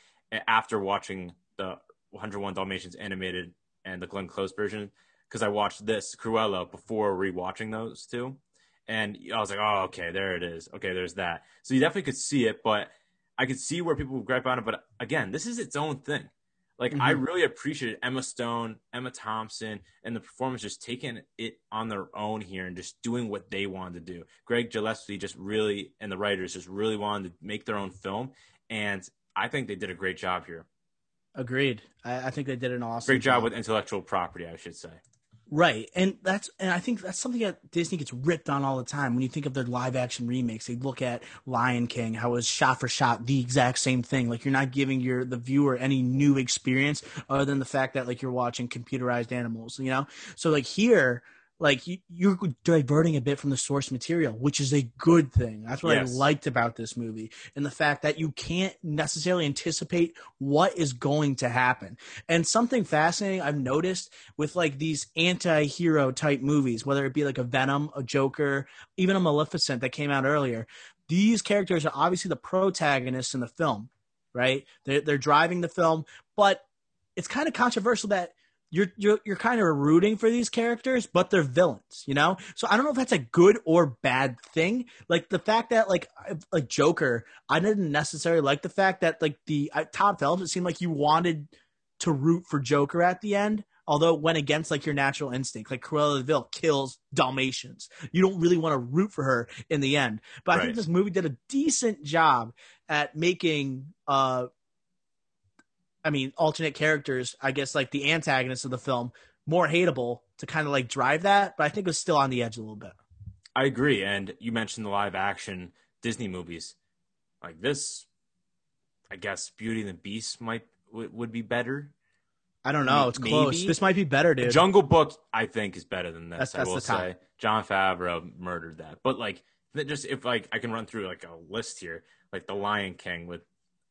Speaker 2: after watching the 101 Dalmatians animated and the Glenn Close version because I watched this Cruella before rewatching those two, and I was like, oh okay, there it is. Okay, there's that. So you definitely could see it, but I could see where people would gripe on it, but again, this is its own thing. Like I
Speaker 1: Mm-hmm.
Speaker 2: really appreciated Emma Stone, Emma Thompson, and the performers just taking it on their own here and just doing what they wanted to do. Craig Gillespie just really and the writers just really wanted to make their own film, and I think they did a great job here.
Speaker 1: Agreed. I, I think they did an awesome
Speaker 2: Great job with intellectual property, I should say.
Speaker 1: Right. And that's and I think that's something that Disney gets ripped on all the time. When you think of their live action remakes, they look at Lion King, how it was shot for shot the exact same thing. Like you're not giving your the viewer any new experience other than the fact that like you're watching computerized animals, you know? So like here, like you, you're diverting a bit from the source material, which is a good thing. That's what
Speaker 2: Yes.
Speaker 1: I liked about this movie, and the fact that you can't necessarily anticipate what is going to happen. And something fascinating I've noticed with like these anti-hero type movies, whether it be like a Venom, a Joker, even a Maleficent that came out earlier, these characters are obviously the protagonists in the film, right? They're, they're driving the film, but it's kind of controversial that you're you're you're kind of rooting for these characters, but they're villains, you know. So I don't know if that's a good or bad thing. Like the fact that like like Joker, I didn't necessarily like the fact that like the uh, Todd Phillips. It seemed like you wanted to root for Joker at the end, although it went against like your natural instinct. Like Cruella de Vil kills Dalmatians. You don't really want to root for her in the end. But I
Speaker 2: Right.
Speaker 1: think this movie did a decent job at making uh I mean, alternate characters, I guess like the antagonists of the film, more hateable to kind of like drive that, but I think it was still on the edge a little bit.
Speaker 2: I agree. And you mentioned the live action Disney movies. Like this, I guess Beauty and the Beast might w- would be better.
Speaker 1: I don't know. It's
Speaker 2: Maybe.
Speaker 1: close. This might be better, dude.
Speaker 2: Jungle Book, I think, is better than this.
Speaker 1: That's-
Speaker 2: I will say. Jon Favreau murdered that. But like, just if like I can run through like a list here, like The Lion King with,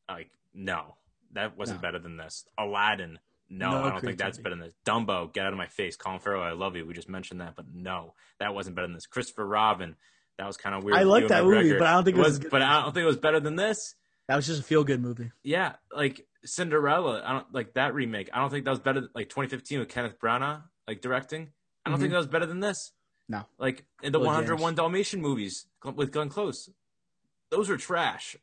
Speaker 2: like, no, that wasn't
Speaker 1: No.
Speaker 2: better than this. Aladdin, no,
Speaker 1: No
Speaker 2: I don't think that's better than this. Dumbo, get out of my face. Colin Farrell, I love you. We just mentioned that, but no, that wasn't better than this. Christopher Robin, that was kind of weird.
Speaker 1: I like that movie,
Speaker 2: McGregor.
Speaker 1: but I don't think it was-
Speaker 2: But I don't think it was better than this.
Speaker 1: that was just a feel good movie.
Speaker 2: Yeah, like Cinderella. I don't like that remake. I don't think that was better. Like 2015 with Kenneth Branagh, like directing. I don't think
Speaker 1: Mhm.
Speaker 2: that was better than this.
Speaker 1: No.
Speaker 2: Like in the
Speaker 1: Billy
Speaker 2: 101 Dalmatian movies with Glenn Close, those are trash.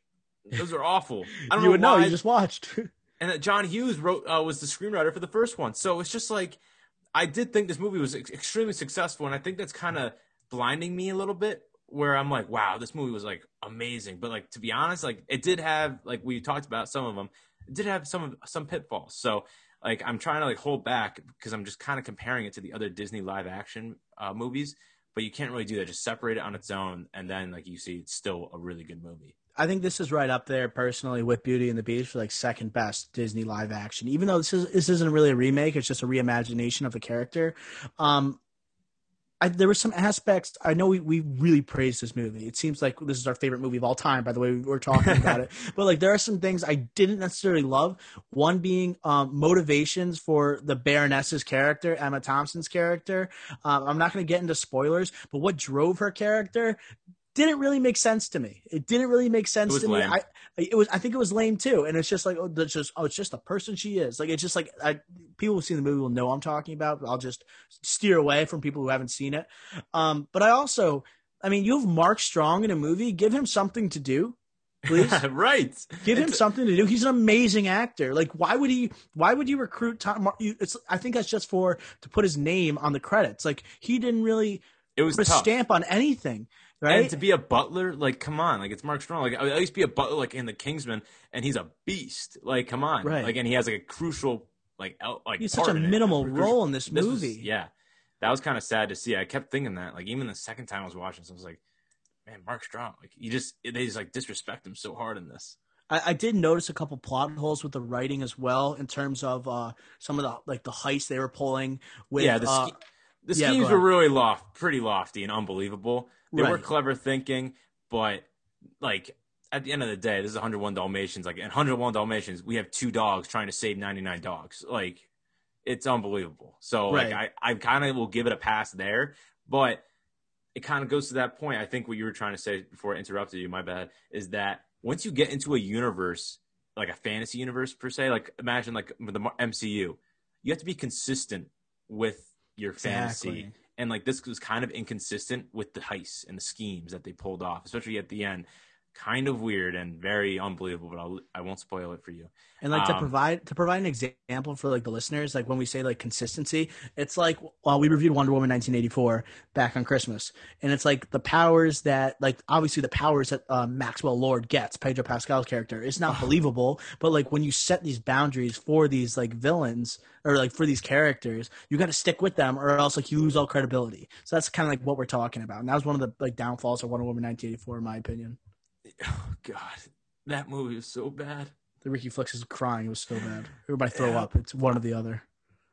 Speaker 2: Those are awful. I don't
Speaker 1: you
Speaker 2: know
Speaker 1: would know. You just watched.
Speaker 2: And that John Hughes wrote uh, was the screenwriter for the first one. So it's just like I did think this movie was ex- extremely successful, and I think that's kind of blinding me a little bit. Where I'm like, wow, this movie was like amazing, but like to be honest, like it did have like we talked about some of them, it did have some of some pitfalls. So like I'm trying to like hold back because I'm just kind of comparing it to the other Disney live action uh, movies, but you can't really do that. Just separate it on its own, and then like you see, it's still a really good movie.
Speaker 1: I think this is right up there personally with Beauty and the Beast for like second best Disney live action. Even though this is this isn't really a remake, it's just a reimagination of the character. Um, I, there were some aspects. I know we, we really praised this movie. It seems like this is our favorite movie of all time. By the way, we were talking about it, but like there are some things I didn't necessarily love. One being um, motivations for the Baroness's character, Emma Thompson's character. Um, I'm not going to get into spoilers, but what drove her character didn't really make sense to me. It didn't really make sense to me. I it was I think it was lame too, and it's just like oh, that's just oh, it's just the person she is. Like it's just like I, people who've seen the movie will know I'm talking about. But I'll just steer away from people who haven't seen it. Um, but I also, I mean, you have Mark Strong in a movie. Give him something to do, please.
Speaker 2: right.
Speaker 1: Give him
Speaker 2: It's-
Speaker 1: something to do. He's an amazing actor. Like, why would he? Why would you recruit Tom? Mar- you, it's. I think that's just for to put his name on the credits. Like, he didn't really
Speaker 2: It was
Speaker 1: put a stamp on anything, right?
Speaker 2: And to be a butler, like, come on, like it's Mark Strong. Like, at least be a butler, like in the Kingsman, and he's a beast. Like, come on,
Speaker 1: Right.
Speaker 2: Like, and he has like a crucial, like, el- like
Speaker 1: He's such a
Speaker 2: in it.
Speaker 1: minimal role in this
Speaker 2: was-
Speaker 1: movie.
Speaker 2: yeah, that was kind of sad to see. I kept thinking that, like, even the second time I was watching, this, I was like, man, Mark Strong, like, you just they just like disrespect him so hard in this.
Speaker 1: I, I did notice a couple plot holes with the writing as well, in terms of uh, some of the like the heists they were pulling with.
Speaker 2: yeah, the,
Speaker 1: uh,
Speaker 2: ske- the
Speaker 1: yeah,
Speaker 2: schemes were really loft, pretty lofty and unbelievable. They were clever thinking, but like at the end of the day, this is 101 Dalmatians. Like in 101 Dalmatians, we have two dogs trying to save 99 dogs. Like it's unbelievable. So like I, I kind of will give it a pass there, but it kind of goes to that point. I think what you were trying to say before I interrupted you, my bad, is that once you get into a universe, like a fantasy universe per se, like imagine like the MCU, you have to be consistent with your fantasy.
Speaker 1: Exactly.
Speaker 2: And like this was kind of inconsistent with the heists and the schemes that they pulled off, especially at the end. Kind of weird and very unbelievable. But I'll, I won't spoil it for you.
Speaker 1: And like to
Speaker 2: Um,
Speaker 1: provide to provide an example for like the listeners, like when we say like consistency, it's like well, we reviewed Wonder Woman 1984 back on Christmas, and it's like the powers that like obviously the powers that uh, Maxwell Lord gets, Pedro Pascal's character, is not believable. But like when you set these boundaries for these like villains or like for these characters, you got to stick with them, or else like you lose all credibility. So that's kind of like what we're talking about, and that was one of the like downfalls of Wonder Woman 1984, in my opinion.
Speaker 2: Oh God, that movie was so bad.
Speaker 1: The Ricky Flex is crying; it was so bad. Everybody throw
Speaker 2: Yeah.
Speaker 1: up. It's one or the other.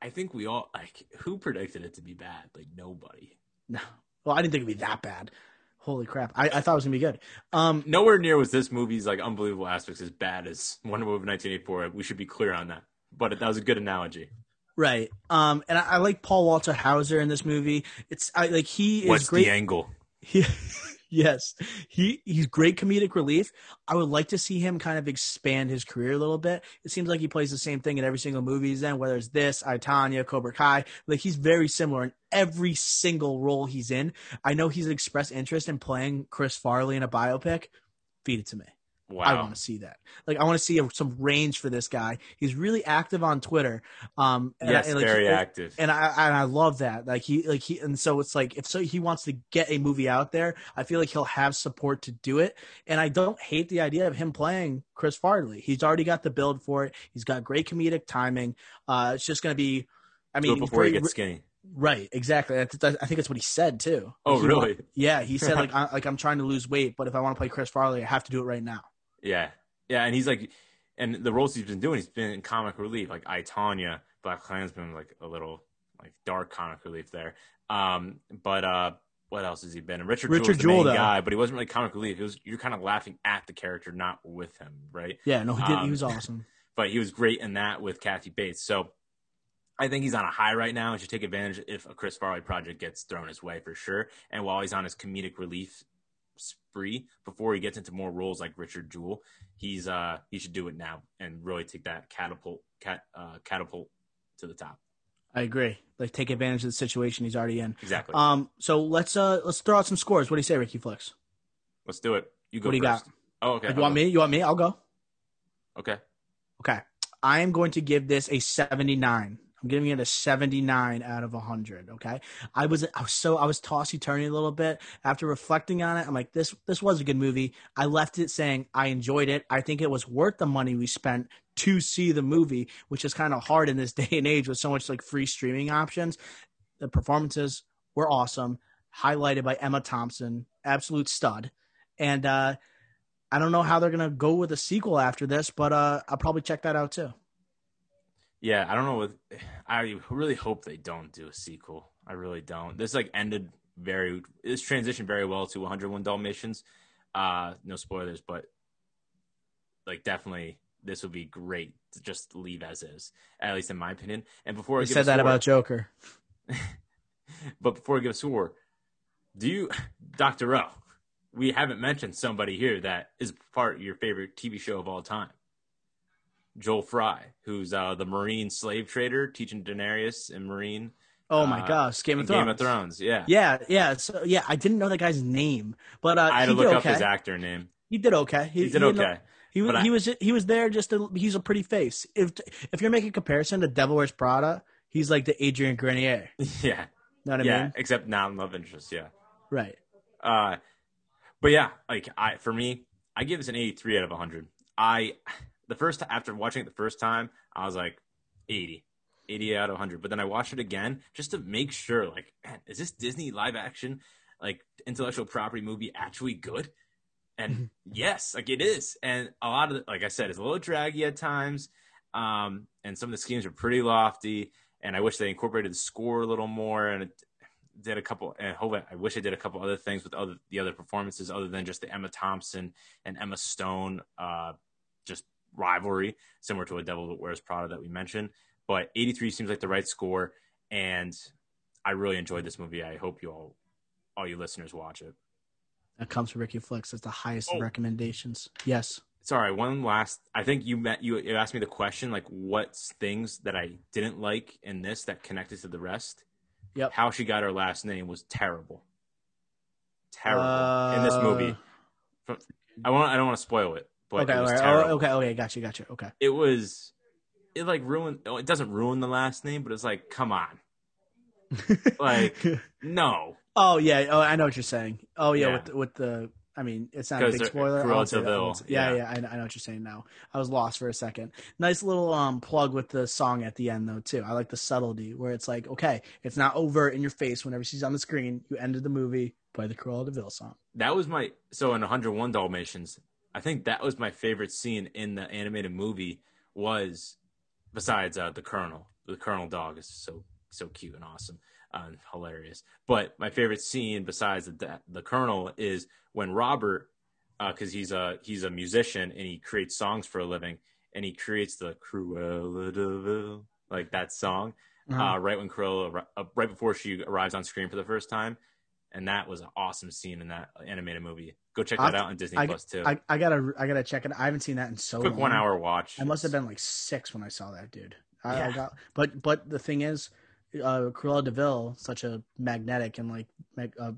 Speaker 2: I think we all like who predicted it to be bad? Like nobody.
Speaker 1: No. Well, I didn't think it'd be that bad. Holy crap. I, I thought it was gonna be good. Um
Speaker 2: Nowhere near was this movie's like unbelievable aspects as bad as Wonder Woman 1984. We should be clear on that. But that was a good analogy.
Speaker 1: right. Um and I, I like Paul Walter Hauser in this movie. It's I like he is
Speaker 2: What's
Speaker 1: great.
Speaker 2: the angle?
Speaker 1: He, yes, he he's great comedic relief. I would like to see him kind of expand his career a little bit. It seems like he plays the same thing in every single movie he's in, whether it's this, I Tonya, Cobra Kai. Like he's very similar in every single role he's in. I know he's expressed interest in playing Chris Farley in a biopic. Feed it to me.
Speaker 2: Wow.
Speaker 1: I want to see that. Like I want to see some range for this guy. He's really active on Twitter. Um, and
Speaker 2: yes,
Speaker 1: I- and, like,
Speaker 2: very
Speaker 1: he-
Speaker 2: active.
Speaker 1: and I and I love that. Like he like he and so it's like if so he wants to get a movie out there, I feel like he'll have support to do it. And I don't hate the idea of him playing Chris Farley. He's already got the build for it. He's got great comedic timing. Uh, it's just gonna be. I mean,
Speaker 2: before he gets skinny.
Speaker 1: right, exactly. I, th- I think that's what he said too.
Speaker 2: Oh,
Speaker 1: he
Speaker 2: really?
Speaker 1: wa- yeah, he said like I, like I'm trying to lose weight, but if I want to play Chris Farley, I have to do it right now.
Speaker 2: Yeah, yeah, and he's like, and the roles he's been doing, he's been in comic relief, like I Tonya, Black Klansman, like a little like dark comic relief there. Um, but uh, what else has he been? in? Richard,
Speaker 1: Richard Jewell,
Speaker 2: main guy, but he wasn't really comic relief. It was you're kind of laughing at the character, not with him, right?
Speaker 1: Yeah, no, he did. he
Speaker 2: Um,
Speaker 1: was awesome.
Speaker 2: But he was great in that with Kathy Bates. So I think he's on a high right now and should take advantage if a Chris Farley project gets thrown his way for sure. And while he's on his comedic relief spree before he gets into more roles like Richard Jewell, he's uh he should do it now and really take that catapult cat uh catapult to the top.
Speaker 1: I agree. Like take advantage of the situation he's already in.
Speaker 2: Exactly.
Speaker 1: Um, so let's uh let's throw out some scores. What do you say, Ricky Flex?
Speaker 2: Let's do it. You go
Speaker 1: what do you
Speaker 2: first.
Speaker 1: got?
Speaker 2: Oh, okay.
Speaker 1: you want me? You want me? I'll go.
Speaker 2: Okay.
Speaker 1: Okay. I am going to give this a 79. I'm giving it a 79 out of 100. Okay. I was, I was so, I was tossy turning a little bit after reflecting on it. I'm like, this, this was a good movie. I left it saying I enjoyed it. I think it was worth the money we spent to see the movie, which is kind of hard in this day and age with so much like free streaming options. The performances were awesome, highlighted by Emma Thompson, absolute stud. And, uh, I don't know how they're gonna go with a sequel after this, but uh, I'll probably check that out too.
Speaker 2: Yeah, I don't know. With I really hope they don't do a sequel. I really don't. This like ended very. This transitioned very well to 101 Dalmatians. Uh, no spoilers, but like definitely this would be great to just leave as is, at least in my opinion. And before I give
Speaker 1: said that
Speaker 2: score-
Speaker 1: about Joker.
Speaker 2: but before I give a score, do you, Doctor O? We haven't mentioned somebody here that is part of your favorite TV show of all time. Joel Fry, who's uh, the Meereen slave trader teaching Daenerys and Meereen
Speaker 1: Oh my
Speaker 2: Uh,
Speaker 1: gosh, Game of Thrones.
Speaker 2: Game of Thrones. Yeah,
Speaker 1: Yeah, yeah. So yeah, I didn't know that guy's name, but uh,
Speaker 2: I had
Speaker 1: he
Speaker 2: to look
Speaker 1: did
Speaker 2: up
Speaker 1: okay.
Speaker 2: his actor name.
Speaker 1: He did okay.
Speaker 2: He did
Speaker 1: didn't-
Speaker 2: okay.
Speaker 1: He was
Speaker 2: I-
Speaker 1: he was he was there just to, he's a pretty face. If if you're making a comparison to Devil Wears Prada, he's like the Adrian Grenier.
Speaker 2: yeah,
Speaker 1: Know what I
Speaker 2: yeah.
Speaker 1: mean?
Speaker 2: Except not in love interest. Yeah.
Speaker 1: Right.
Speaker 2: Uh, but yeah, like I for me, I give this an 83 out of 100. I the first after watching it the first time, I was like 80. 80 out of 100. But then I watched it again just to make sure like, man, is this Disney live action like intellectual property movie actually good? And yes, like it is. And a lot of the, like I said, it's a little draggy at times. Um, and some of the schemes are pretty lofty. And I wish they incorporated the score a little more. And it did a couple. And hope I wish I did a couple other things with other the other performances other than just the Emma Thompson and Emma Stone, uh, just rivalry similar to a Devil That Wears Prada that we mentioned. But 83 seems like the right score, and I really enjoyed this movie. I hope you all, all you listeners, watch it.
Speaker 1: That comes from Ricky Flex. That's the highest
Speaker 2: Oh.
Speaker 1: recommendations. Yes.
Speaker 2: sorry one last i think you met you, you asked me the question like what's things that i didn't like in this that connected to the rest
Speaker 1: Yep.
Speaker 2: how she got her last name was terrible terrible in this movie
Speaker 1: Uh,
Speaker 2: From, I want. I don't want to spoil it, but
Speaker 1: okay,
Speaker 2: it was
Speaker 1: all right. Oh, okay, okay, gotcha, gotcha. Okay.
Speaker 2: It was. It like ruined. oh, It doesn't ruin the last name, but it's like, come on, like no,
Speaker 1: oh yeah, oh I know what you're saying. Oh yeah,
Speaker 2: Yeah.
Speaker 1: with the, with the. I mean, it's not a big spoiler. I
Speaker 2: Cruella
Speaker 1: won't say that. I
Speaker 2: de Vil,
Speaker 1: won't say- Yeah,
Speaker 2: yeah.
Speaker 1: yeah, I, know- I know what you're saying now. I was lost for a second. Nice little um plug with the song at the end though too. I like the subtlety where it's like, okay, it's not overt in your face whenever she's on the screen. You ended the movie play the Cruella de Vil song.
Speaker 2: that was my. So in 101 Dalmatians, I think that was my favorite scene in the animated movie. Was besides uh, the Colonel, the Colonel dog is so so cute and awesome uh, and hilarious. But my favorite scene besides the the Colonel is when Robert, because he's a he's a musician and he creates songs for a living, and he creates the Cruella de Vil like that song
Speaker 1: Uh-huh.
Speaker 2: uh, right when Cruella uh, right before she arrives on screen for the first time, and that was an awesome scene in that animated movie. Go check that
Speaker 1: I-
Speaker 2: out on Disney
Speaker 1: I,
Speaker 2: Plus too.
Speaker 1: I, I gotta I gotta check it. I haven't seen that in so
Speaker 2: Quick
Speaker 1: long.
Speaker 2: one hour watch.
Speaker 1: I must have been like six when I saw that dude. I, I
Speaker 2: Yeah.
Speaker 1: got, but but the thing is, uh, Cruella de Vil, such a magnetic and like, uh,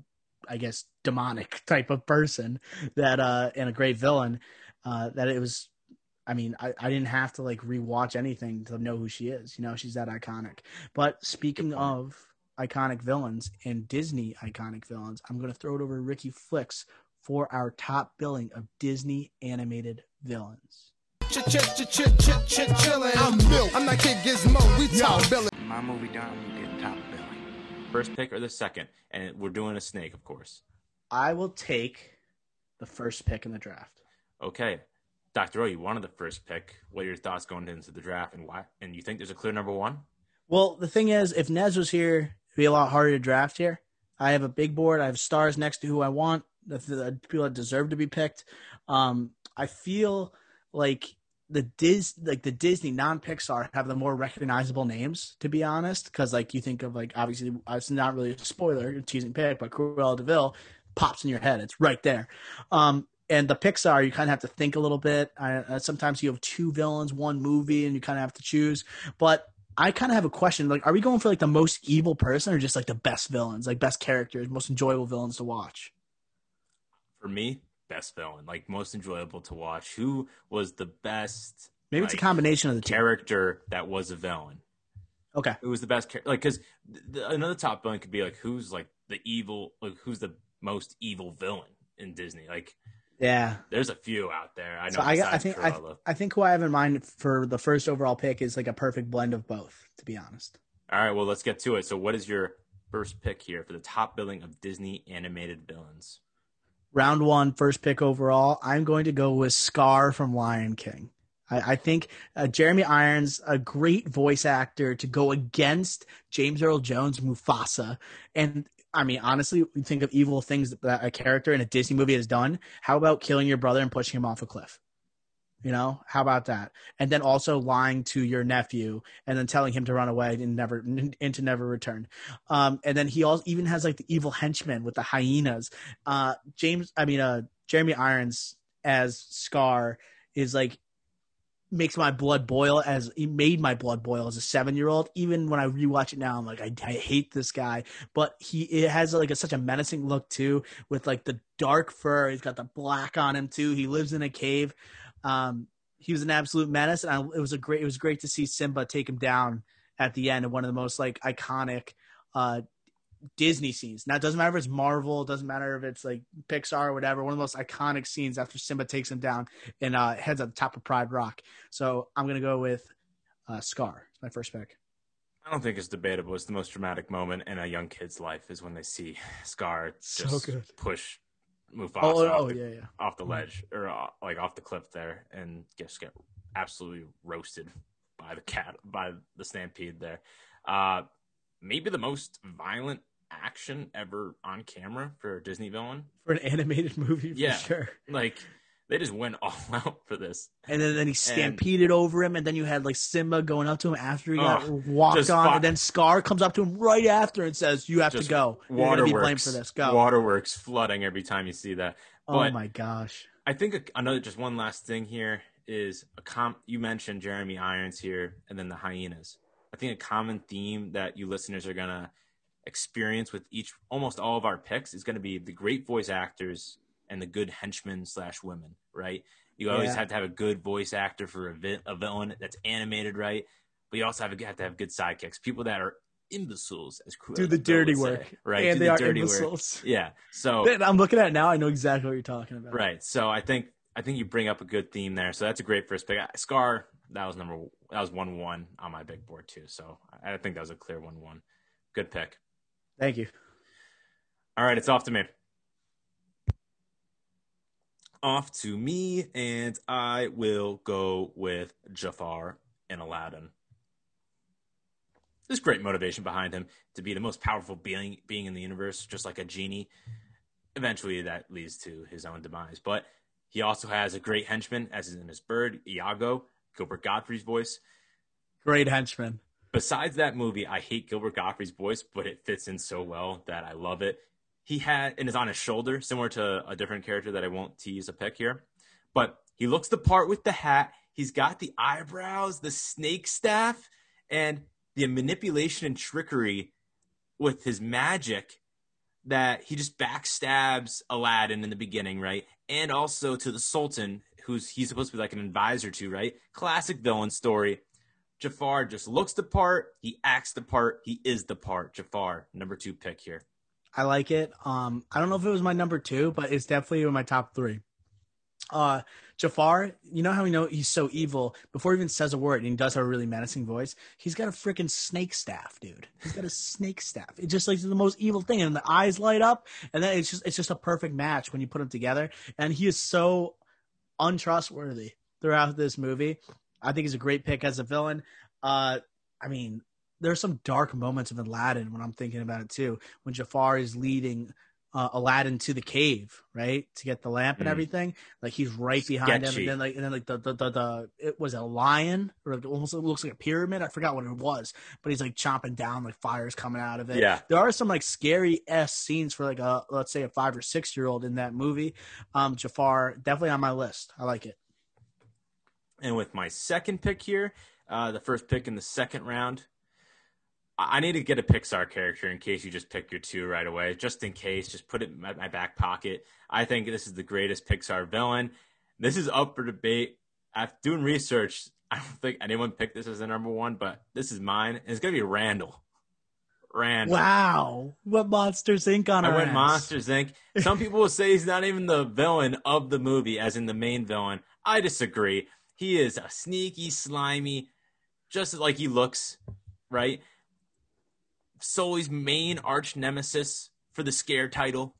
Speaker 1: I guess demonic type of person that uh, and a great villain, uh, that it was. I mean, I, I didn't have to like rewatch anything to know who she is. You know, she's that iconic. But speaking of iconic villains and Disney iconic villains, I'm going to throw it over to Ricky Flex for our top billing of Disney animated villains.
Speaker 5: I'm Bill. I'm that kid Gizmo. We talk Billy.
Speaker 6: My movie done, you get top billing.
Speaker 2: First pick or the second, and we're doing a snake, of course.
Speaker 1: I will take the first pick in the draft.
Speaker 2: Okay, Doctor O, you wanted the first pick. What are your thoughts going into the draft, and why? And you think there's a clear number one?
Speaker 1: Well, the thing is, if Nez was here, be a lot harder to draft here. I have a big board. I have stars next to who I want, the, the people that deserve to be picked. Um, I feel like the Dis, like the Disney non-Pixar, have the more recognizable names. To be honest, because like you think of like obviously it's not really a spoiler, you're teasing pick, but Cruella de Vil pops in your head. It's right there. Um, and the Pixar, you kind of have to think a little bit. I, uh, sometimes you have two villains, one movie, and you kind of have to choose. But I kind of have a question. Like, are we going for like the most evil person or just like the best villains, like best characters, most enjoyable villains to watch?
Speaker 2: For me, best villain, like most enjoyable to watch. Who was the best?
Speaker 1: Maybe it's a combination of the two.
Speaker 2: character that was a villain.
Speaker 1: Okay.
Speaker 2: Who was the best? Char- like, because another top villain could be like, who's like the evil? Like, who's the most evil villain in Disney? Like,
Speaker 1: Yeah.
Speaker 2: there's a few out there. I know.
Speaker 1: So I, I think I, I think who I have in mind for the first overall pick is like a perfect blend of both. To be honest.
Speaker 2: All right, well, let's get to it. So, what is your first pick here for the top billing of Disney animated villains?
Speaker 1: round one, first pick overall, I'm going to go with Scar from Lion King. I, I think uh, Jeremy Irons, a great voice actor, to go against James Earl Jones, Mufasa, and I mean, honestly, we think of evil things that a character in a Disney movie has done. How about killing your brother and pushing him off a cliff? You know, how about that? And then also lying to your nephew and then telling him to run away and never and to never return. Um, and then he also even has like the evil henchman with the hyenas. Uh, James, I mean, uh, Jeremy Irons as Scar is like makes my blood boil as he made my blood boil as a seven year old. Even when I rewatch it now, I'm like, I, I hate this guy, but he it has like a, such a menacing look too, with like the dark fur. He's got the black on him too. He lives in a cave. Um, he was an absolute menace, and I, it was a great. It was great to see Simba take him down at the end of one of the most like iconic uh, Disney scenes. Now it doesn't matter if it's Marvel, it doesn't matter if it's like Pixar or whatever. One of the most iconic scenes after Simba takes him down and uh, heads up the top of Pride Rock. So I'm gonna go with uh, Scar. My first pick.
Speaker 2: I don't think it's debatable. It's the most dramatic moment in a young kid's life is when they see Scar
Speaker 1: So
Speaker 2: just
Speaker 1: good.
Speaker 2: push Mufasa
Speaker 1: Oh, oh,
Speaker 2: off,
Speaker 1: oh
Speaker 2: the,
Speaker 1: yeah, yeah.
Speaker 2: off the ledge or uh, like off the cliff there and just get absolutely roasted by the cat by the stampede there. Uh, maybe the most violent action ever on camera for a Disney villain.
Speaker 1: For an animated movie, for
Speaker 2: Yeah.
Speaker 1: sure.
Speaker 2: Like they just went all out for this.
Speaker 1: And then, then he stampeded over him, and then you had like Simba going up to him after he got
Speaker 2: Ugh,
Speaker 1: walked on, and then Scar comes up to him right after and says, "You have to go. You're gonna be blamed
Speaker 2: Waterworks,
Speaker 1: for this. Go."
Speaker 2: waterworks flooding every time you see that.
Speaker 1: oh
Speaker 2: But
Speaker 1: my gosh.
Speaker 2: I think a- another just one last thing here is a com. You mentioned Jeremy Irons here, and then the hyenas. I think a common theme that you listeners are gonna experience with each almost all of our picks is going to be the great voice actors and the good henchmen slash women, right? You always
Speaker 1: Yeah.
Speaker 2: have to have a good voice actor for a, vi- a villain that's animated, right? But you also have, to have to have good sidekicks, people that are imbeciles, as Cruella
Speaker 1: Do the dirty
Speaker 2: say,
Speaker 1: work,
Speaker 2: right?
Speaker 1: And
Speaker 2: Do
Speaker 1: they
Speaker 2: the
Speaker 1: are
Speaker 2: dirty work.
Speaker 1: imbeciles.
Speaker 2: Yeah. So
Speaker 1: I'm looking at it now. I know exactly what you're talking about.
Speaker 2: Right. So I think I think you bring up a good theme there. So that's a great first pick. Scar that was number that was one one on my big board too. So I think that was a clear one one. Good pick.
Speaker 1: Thank you.
Speaker 2: All right, it's off to me. Off to me, and I will go with Jafar and Aladdin. There's great motivation behind him to be the most powerful being being in the universe, just like a genie. Eventually, that leads to his own demise. But he also has a great henchman, as is in his bird, Iago, Gilbert Gottfried's voice.
Speaker 1: Great henchman.
Speaker 2: Besides that movie, I hate Gilbert Gottfried's voice, but it fits in so well that I love it. He had and is on his shoulder, similar to a different character that I won't tease a pick here. But he looks the part with the hat. He's got the eyebrows, the snake staff, and the manipulation and trickery with his magic that he just backstabs Aladdin in the beginning, right? And also to the Sultan, who's he's supposed to be like an advisor to, right? Classic villain story. Jafar just looks the part, he acts the part, he is the part. Jafar, number two pick here.
Speaker 1: I like it. Um, I don't know if it was my number two, but it's definitely in my top three. Uh, Jafar, you know how we know he's so evil before he even says a word and he does have a really menacing voice. He's got a freaking snake staff, dude. He's got a snake staff. It's just like the most evil thing, and the eyes light up, and then it's just it's just a perfect match when you put them together. And he is so untrustworthy throughout this movie. I think he's a great pick as a villain. Uh, I mean, there's some dark moments of Aladdin when I'm thinking about it too. When Jafar is leading uh, Aladdin to the cave, right, to get the lamp and
Speaker 2: Mm.
Speaker 1: everything, like he's right behind him, and then like and then like the the the, the it was a lion or it almost looks like a pyramid. I forgot what it was, but he's like chomping down, like fires coming out of it.
Speaker 2: Yeah.
Speaker 1: there are some like scary s scenes for like a let's say a five or six year old in that movie. Um, Jafar definitely on my list. I like it.
Speaker 2: And with my second pick here, uh, the first pick in the second round, I need to get a Pixar character in case you just pick your two right away. Just in case, just put it in my, my back pocket. I think this is the greatest Pixar villain. This is up for debate. After doing research, I don't think anyone picked this as the number one, but this is mine. And it's gonna be Randall. Randall.
Speaker 1: Wow, what Monsters Inc. on
Speaker 2: I
Speaker 1: our
Speaker 2: went
Speaker 1: ass.
Speaker 2: Monsters Inc. Some people will say he's not even the villain of the movie, as in the main villain. I disagree. He is a sneaky, slimy, just like he looks, right? Sully's main arch nemesis for the scare title.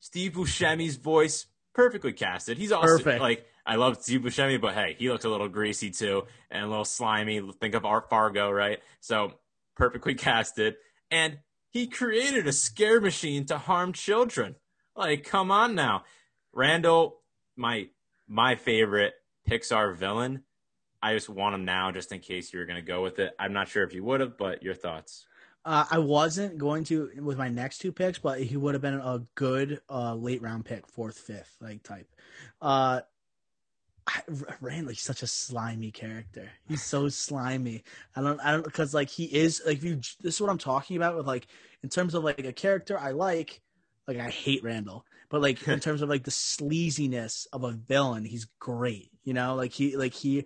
Speaker 2: Steve Buscemi's voice, perfectly casted. He's also
Speaker 1: Perfect.
Speaker 2: like I love Steve Buscemi, but hey, he looks a little greasy too and a little slimy. Think of Art Fargo, right? So perfectly casted. And he created a scare machine to harm children. Like, come on now. Randall, my my favorite Pixar villain. I just want him now just in case you were gonna go with it. I'm not sure if you would have, but your thoughts.
Speaker 1: Uh, I wasn't going to with my next two picks, but he would have been a good uh, late round pick, fourth, fifth, like type. Uh, I, Randall's such a slimy character. He's so slimy. I don't, I don't, because like he is like you. This is what I'm talking about with like in terms of like a character I like. Like I hate Randall, but like in terms of like the sleaziness of a villain, he's great. You know, like he, like he.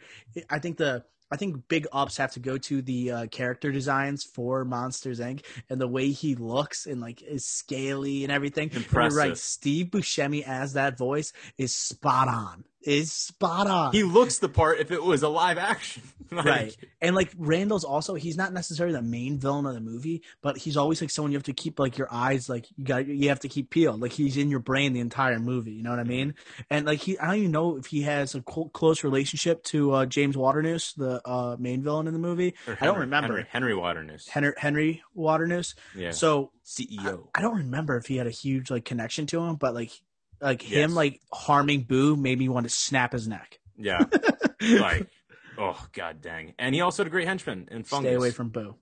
Speaker 1: I think the I think big ups have to go to the uh, character designs for Monsters Inc. and the way he looks and like is scaly and everything. And you're right, Steve Buscemi as that voice is spot on. Is spot on.
Speaker 2: He looks the part if it was a live action. Like,
Speaker 1: right. And like Randall's also he's not necessarily the main villain of the movie, but he's always like someone you have to keep like your eyes like you got you have to keep peeled. Like he's in your brain the entire movie. You know what I mean? And like he I don't even know if he has a cl- close relationship to uh, James Waternoose, the uh, main villain in the movie.
Speaker 2: Or
Speaker 1: I don't remember.
Speaker 2: Henry, Henry Waternoose.
Speaker 1: Henry, Henry Waternoose.
Speaker 2: Yeah.
Speaker 1: So
Speaker 2: CEO.
Speaker 1: I don't remember if he had a huge like connection to him, but like like
Speaker 2: Yes.
Speaker 1: him like harming Boo made me want to snap his neck.
Speaker 2: yeah. like, oh god dang. And he also had a great henchman in Fungus.
Speaker 1: Stay away from Boo.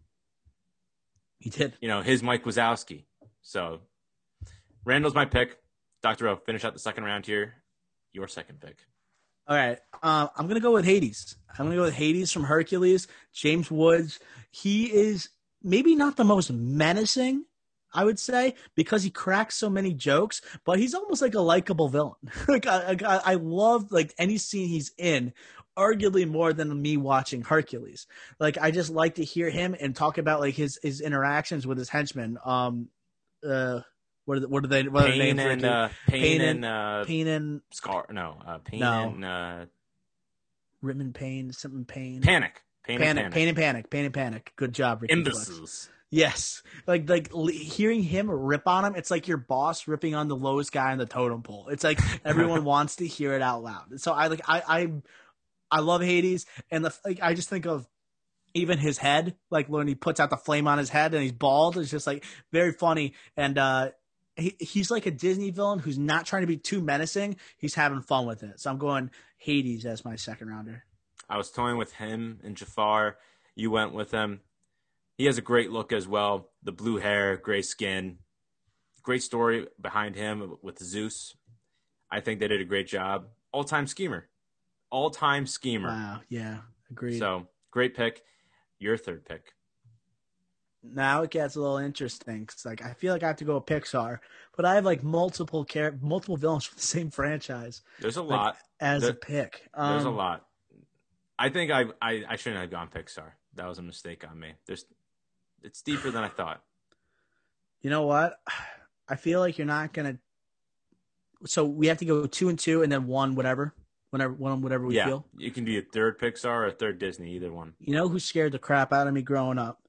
Speaker 1: He did.
Speaker 2: you know, his Mike Wazowski. So Randall's my pick. Dr. O, finish out the second round here. Your second pick.
Speaker 1: All right. Um, I'm going to go with Hades. I'm going to go with Hades from Hercules. James Woods. He is maybe not the most menacing I would say, because he cracks so many jokes, but he's almost like a likable villain. like I, I, I love like any scene he's in, arguably more than me watching Hercules. Like I just like to hear him and talk about like his his interactions with his henchmen. Um, uh, what are the, what are they? What are the
Speaker 2: Pain
Speaker 1: names?
Speaker 2: and uh, pain,
Speaker 1: Pain
Speaker 2: and uh,
Speaker 1: Pain and
Speaker 2: scar. No, uh, pain
Speaker 1: No.
Speaker 2: and uh,
Speaker 1: Rittman Pain, something Pain.
Speaker 2: panic. Pain,
Speaker 1: Panic,
Speaker 2: and panic.
Speaker 1: pain and panic, pain and panic. Good job, Ricky. Flex. Yes, like like l- hearing him rip on him, it's like your boss ripping on the lowest guy on the totem pole. It's like everyone wants to hear it out loud. So I like I I I love Hades, and the like I just think of even his head, like when he puts out the flame on his head and he's bald, it's just like very funny. And uh he he's like a Disney villain who's not trying to be too menacing. He's having fun with it. So I'm going Hades as my second rounder.
Speaker 2: I was toying with him and Jafar. You went with him. He has a great look as well. The blue hair, gray skin. Great story behind him with Zeus. I think they did a great job. All time schemer. All time schemer.
Speaker 1: Wow, yeah, agreed.
Speaker 2: So great pick. Your third pick.
Speaker 1: now it gets a little interesting because like I feel like I have to go with Pixar, but I have like multiple char- multiple villains from the same franchise
Speaker 2: There's a
Speaker 1: Like,
Speaker 2: lot.
Speaker 1: as a
Speaker 2: There-
Speaker 1: pick.
Speaker 2: There's a
Speaker 1: Um,
Speaker 2: lot. I think I, I I shouldn't have gone Pixar. That was a mistake on me. There's it's deeper than I thought.
Speaker 1: You know what? I feel like you're not gonna. So we have to go two and two, and then one whatever, whenever one whatever we
Speaker 2: yeah,
Speaker 1: feel.
Speaker 2: you can be a third Pixar or a third Disney, either one.
Speaker 1: You know who scared the crap out of me growing up?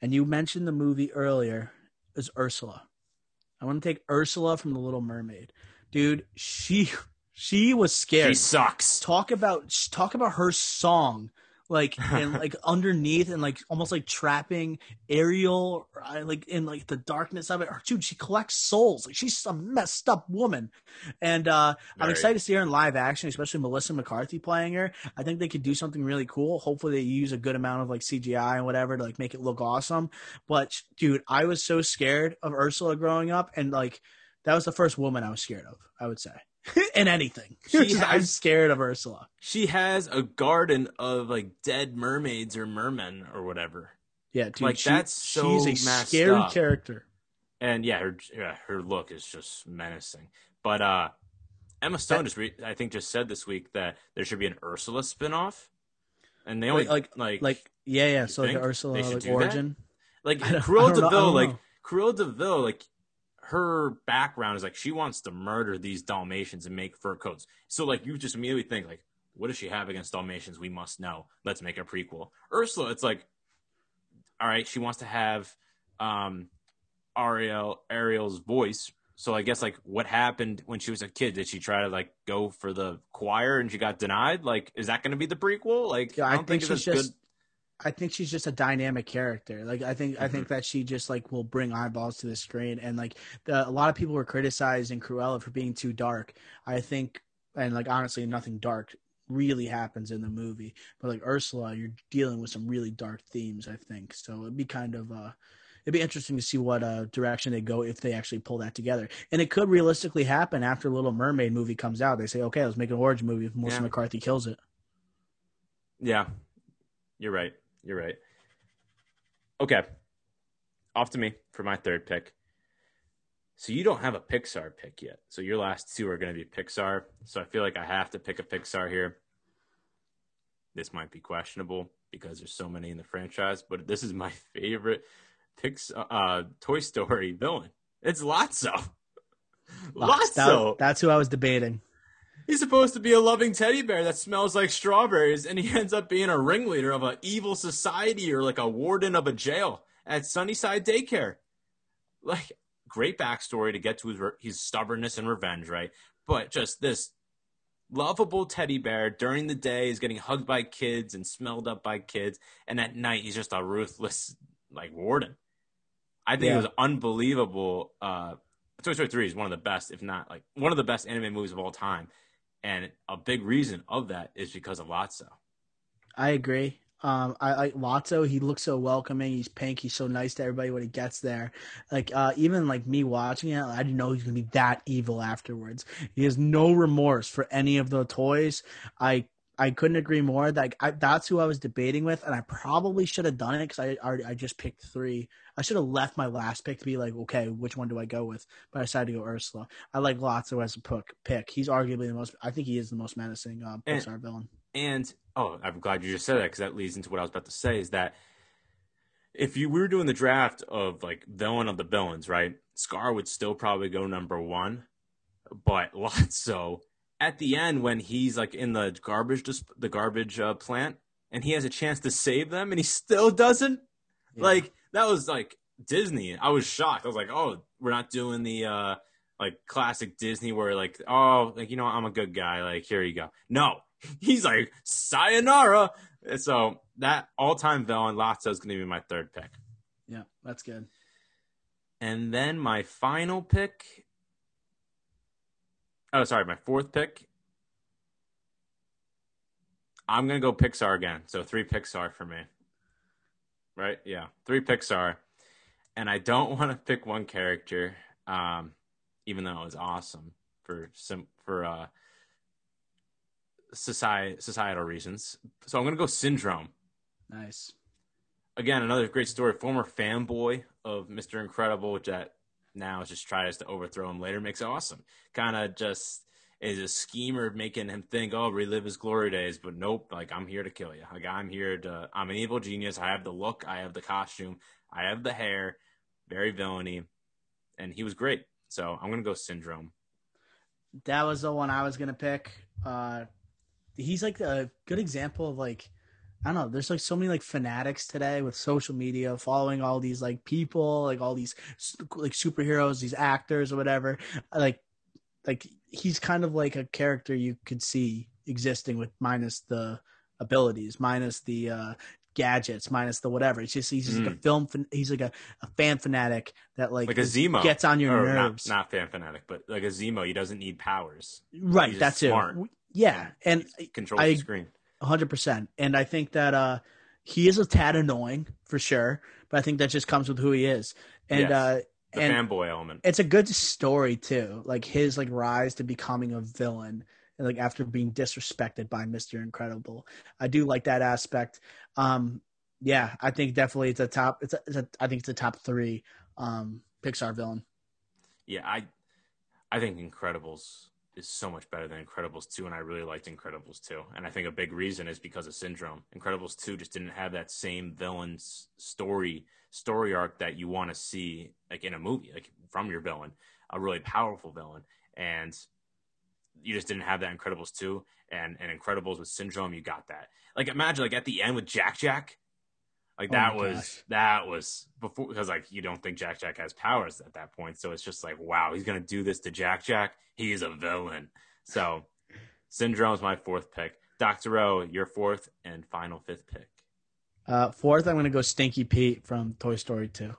Speaker 1: And you mentioned the movie earlier is Ursula. I want to take Ursula from The Little Mermaid, dude. She she was scared.
Speaker 2: She sucks.
Speaker 1: talk about talk about her song like and like underneath and like almost like trapping Ariel uh, like in like the darkness of it. Her, dude, she collects souls. Like she's a messed up woman. And uh I'm excited to see her in live action, especially Melissa McCarthy playing her. I think they could do something really cool. Hopefully they use a good amount of like CGI and whatever to like make it look awesome. But dude, I was so scared of Ursula growing up and like that was the first woman I was scared of, I would say. in anything.
Speaker 2: She
Speaker 1: Just, I'm scared of Ursula.
Speaker 2: She has a garden of like dead mermaids or mermen or whatever.
Speaker 1: Yeah, dude,
Speaker 2: Like,
Speaker 1: she-
Speaker 2: that's so
Speaker 1: she's a scary
Speaker 2: up.
Speaker 1: character.
Speaker 2: And yeah, her yeah, her look is just menacing. But uh Emma Stone just re- I think just said this week that there should be an Ursula spinoff. And they only
Speaker 1: Like-
Speaker 2: like
Speaker 1: Like, yeah, yeah. So like
Speaker 2: think
Speaker 1: Ursula, like
Speaker 2: do that?
Speaker 1: origin.
Speaker 2: Like Cruella
Speaker 1: don't know- I
Speaker 2: de
Speaker 1: Vil,
Speaker 2: like. Cruella de Vil, like her background is like she wants to murder these Dalmatians and make fur coats. So like you just immediately think like, what does she have against Dalmatians? We must know. Let's make a prequel. Ursula, it's like, all right, she wants to have um Ariel Ariel's voice. So I guess like what happened when she was a kid? Did she try to like go for the choir and she got denied? Like, is that going to be the prequel? Like,
Speaker 1: Yeah, I
Speaker 2: don't
Speaker 1: think
Speaker 2: it's
Speaker 1: she's
Speaker 2: as
Speaker 1: just. I think she's just a dynamic character. Like I think I
Speaker 2: Mm-hmm.
Speaker 1: think that she just like will bring eyeballs to the screen, and like the, a lot of people were criticizing Cruella for being too dark. I think, and like honestly, nothing dark really happens in the movie. But like Ursula, you're dealing with some really dark themes. I think so. It'd be kind of uh, it'd be interesting to see what uh direction they go if they actually pull that together. And it could realistically happen after Little Mermaid movie comes out. They say, okay, let's make an origin movie if Melissa
Speaker 2: Yeah.
Speaker 1: McCarthy kills it.
Speaker 2: Yeah, you're right. You're right. Okay, off to me for my third pick. So you don't have a Pixar pick yet. So your last two are going to be Pixar. So I feel like I have to pick a Pixar here. This might be questionable because there's so many in the franchise, but this is my favorite Pixar uh, Toy Story villain. It's Lotso.
Speaker 1: That-
Speaker 2: Lotso.
Speaker 1: that's who I was debating.
Speaker 2: He's supposed to be a loving teddy bear that smells like strawberries, and he ends up being a ringleader of an evil society or like a warden of a jail at Sunnyside Daycare. Like, great backstory to get to his, his stubbornness and revenge, right? But just this lovable teddy bear during the day is getting hugged by kids and smelled up by kids, and at night he's just a ruthless like warden. I think
Speaker 1: Yeah.
Speaker 2: it was unbelievable. Uh, Toy Story 3 is one of the best, if not like one of the best anime movies of all time. And a big reason of that is because of Lotso.
Speaker 1: I agree. Um, I like Lotso. He looks so welcoming. He's pink. He's so nice to everybody when he gets there. Like, uh, even like me watching it, I didn't know he was gonna be that evil afterwards. He has no remorse for any of the toys. I I couldn't agree more. Like I, that's who I was debating with, and I probably should have done it because I already I just picked three. I should have left my last pick to be like, okay, which one do I go with? But I decided to go Ursula. I like Lotso as a pick. Pick. He's arguably the most. I think he is the most menacing uh,
Speaker 2: And-
Speaker 1: Pixar villain.
Speaker 2: And oh, I'm glad you just said that because that leads into what I was about to say is that if you we were doing the draft of like villain of the villains, right? Scar would still probably go number one, but Lotso at the end when he's like in the garbage dis- the garbage uh, plant and he has a chance to save them and he still doesn't.
Speaker 1: Yeah.
Speaker 2: Like that was like Disney. I was shocked. I was like, oh, we're not doing the uh like classic Disney where like, oh, like you know, I'm a good guy. Like here you go. No, he's like sayonara. And So that all time villain Lotso is going to be my third pick,
Speaker 1: Yeah, that's good.
Speaker 2: and then my final pick. Oh, sorry, my fourth pick. I'm gonna go Pixar again. So three Pixar for me. Right? Yeah, three Pixar, and I don't want to pick one character, um, even though it was awesome for some for uh society societal reasons. So I'm gonna go Syndrome
Speaker 1: Nice.
Speaker 2: again, another great story. Former fanboy of Mr. Incredible, which that now just tries to overthrow him later, makes it awesome. Kind of just is a schemer making him think, oh, relive his glory days. But nope, like I'm here to kill you. Like I'm here to, I'm an evil genius. I have the look, I have the costume, I have the hair, very villainy, and he was great. So I'm gonna go Syndrome.
Speaker 1: That was the one I was gonna pick. Uh, he's like a good example of like I don't know. There's like so many like fanatics today with social media following all these like people, like all these like superheroes, these actors or whatever. Like, like he's kind of like a character you could see existing with minus the abilities, minus the uh gadgets, minus the whatever. It's just he's just like a film. Fan- he's like a, a fan fanatic that like,
Speaker 2: Like a Zemo
Speaker 1: gets on your
Speaker 2: Or
Speaker 1: nerves.
Speaker 2: Not, not fan fanatic, but like a Zemo, he doesn't need powers.
Speaker 1: right.
Speaker 2: he's
Speaker 1: That's
Speaker 2: smart.
Speaker 1: it. Yeah, and
Speaker 2: He controls
Speaker 1: I-
Speaker 2: the screen.
Speaker 1: Hundred percent. And I think that uh he is a tad annoying for sure, but I think that just comes with who he is. And
Speaker 2: Yes.
Speaker 1: uh
Speaker 2: The
Speaker 1: and
Speaker 2: fanboy element.
Speaker 1: it's a good story too. Like his like rise to becoming a villain and like after being disrespected by Mr. Incredible. I do like that aspect. Um yeah, I think definitely it's a top it's a, it's a I think it's a top 3 um Pixar villain.
Speaker 2: yeah, I I think Incredibles is so much better than Incredibles 2 and I really liked Incredibles 2. And I think a big reason is because of Syndrome. Incredibles 2 just didn't have that same villain's story story arc that you want to see like in a movie, like from your villain, a really powerful villain. And you just didn't have that Incredibles 2 and and Incredibles with Syndrome you got that. Like imagine like at the end with Jack Jack like
Speaker 1: Oh
Speaker 2: that was
Speaker 1: gosh.
Speaker 2: that was before because like you don't think Jack Jack has powers at that point, so it's just like wow, he's gonna do this to Jack Jack. He's a villain. So Syndrome's my fourth pick. Doctor O, your fourth and final fifth pick.
Speaker 1: Uh, fourth, I'm going to go Stinky Pete from Toy Story 2.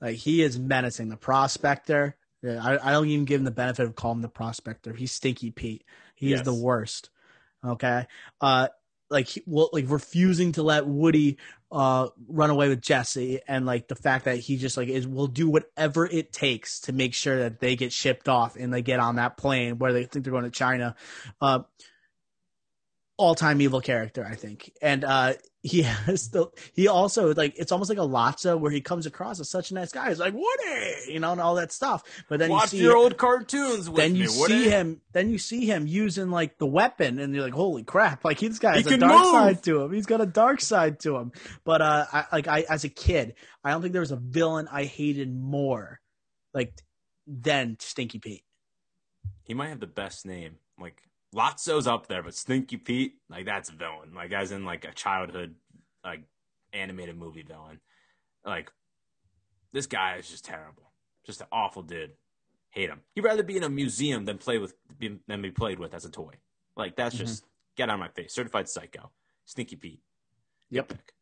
Speaker 1: Like he is menacing. The prospector. Yeah, I, I don't even give him the benefit of calling him the prospector. He's Stinky Pete. He is the worst. Okay. Uh, like like refusing to let Woody uh run away with Jesse, and like the fact that he just like is will do whatever it takes to make sure that they get shipped off and they get on that plane where they think they're going to China. Uh, all time evil character, I think. And uh he has the he also like it's almost like a Lotso where he comes across as such a nice guy. He's like Woody, you know, and all that stuff. But then
Speaker 2: Watch
Speaker 1: you see
Speaker 2: your old cartoons with
Speaker 1: then
Speaker 2: me.
Speaker 1: you
Speaker 2: Woody.
Speaker 1: see him then you see him using like the weapon and you're like, holy crap, like this guy
Speaker 2: He
Speaker 1: has a dark
Speaker 2: move!
Speaker 1: side to him. He's got a dark side to him. But uh I like I as a kid, I don't think there was a villain I hated more like than Stinky Pete.
Speaker 2: He might have the best name. Like Lotso's up there, but Stinky Pete, like that's a villain. Like as in like a childhood like animated movie villain. Like this guy is just terrible. Just an awful dude. Hate him. He'd rather be in a museum than play with be, than be played with as a toy. Like that's mm-hmm. just get out of my face. Certified psycho. Stinky Pete.
Speaker 1: Yep.
Speaker 2: Pick.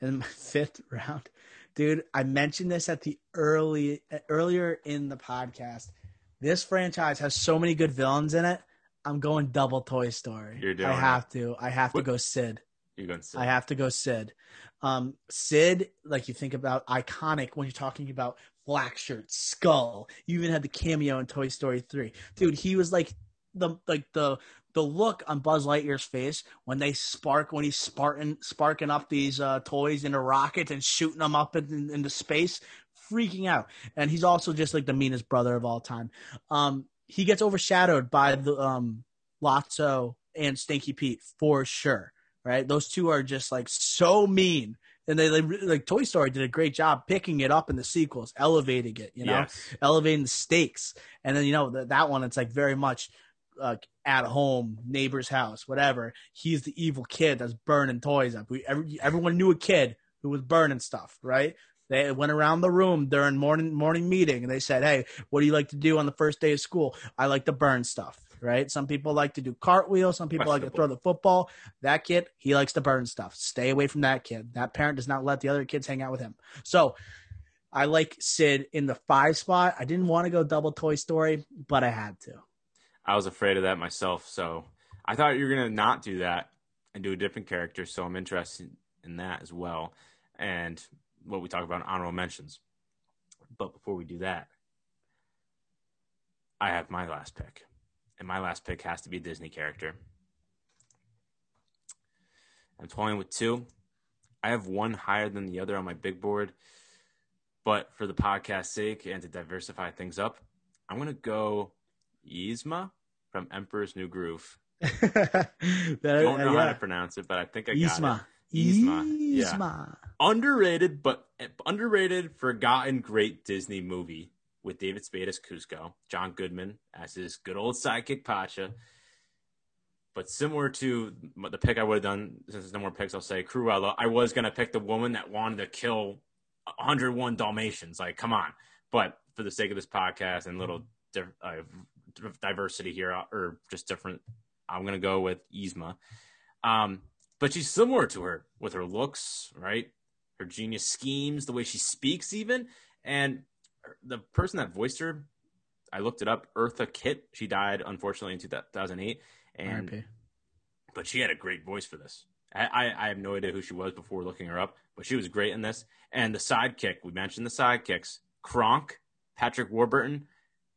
Speaker 1: in my fifth round. Dude, I mentioned this at the early earlier in the podcast. This franchise has so many good villains in it. I'm going double Toy Story.
Speaker 2: You're doing
Speaker 1: I
Speaker 2: it.
Speaker 1: have to. I have to go Sid.
Speaker 2: You're going Sid.
Speaker 1: I have to go Sid. Um, Sid, like you think about iconic when you're talking about black shirt, skull. You even had the cameo in Toy Story 3. Dude, he was like the like the the look on Buzz Lightyear's face when they spark when he's sparking sparking up these uh, toys in a rocket and shooting them up in, into space, freaking out. And he's also just like the meanest brother of all time. Um, he gets overshadowed by the um, Lotso and Stinky Pete for sure. Right, those two are just like so mean. And they, they like Toy Story did a great job picking it up in the sequels, elevating it, you know,
Speaker 2: Yes.
Speaker 1: elevating the stakes. And then you know that that one, it's like very much uh, at home, neighbor's house, whatever. He's the evil kid that's burning toys up. We every, everyone knew a kid who was burning stuff, right? They went around the room during morning morning meeting and they said, "Hey, what do you like to do on the first day of school?" I like to burn stuff, right? Some people like to do cartwheels. Some people like to throw the football. That kid, he likes to burn stuff. Stay away from that kid. That parent does not let the other kids hang out with him. So. I like Sid in the five spot. I didn't want to go double Toy Story, but I had to.
Speaker 2: I was afraid of that myself, so I thought you were gonna not do that and do a different character. So I'm interested in that as well, and what we talk about in honorable mentions. But before we do that, I have my last pick, and my last pick has to be a Disney character. I'm toying with two. I have one higher than the other on my big board, but for the podcast sake and to diversify things up, I'm gonna go Yzma from Emperor's New Groove.
Speaker 1: that,
Speaker 2: Don't know how
Speaker 1: yeah.
Speaker 2: to pronounce it, but I think I got
Speaker 1: Yzma.
Speaker 2: Yzma. Yeah. Underrated, but underrated, forgotten, great Disney movie with David Spade as Kuzco, John Goodman as his good old sidekick Pacha. But similar to the pick I would have done, since there's no more picks, I'll say Cruella. I was gonna pick the woman that wanted to kill 101 Dalmatians. Like, come on! But for the sake of this podcast and little diff- uh, diversity here, uh, or just different, I'm gonna go with Yzma. Um, but she's similar to her with her looks, right? Her genius schemes, the way she speaks, even, and the person that voiced her, I looked it up. Eartha Kitt. She died unfortunately in 2008, and
Speaker 1: RIP.
Speaker 2: but she had a great voice for this. I, I, I have no idea who she was before looking her up, but she was great in this. And the sidekick, we mentioned the sidekicks. Kronk, Patrick Warburton,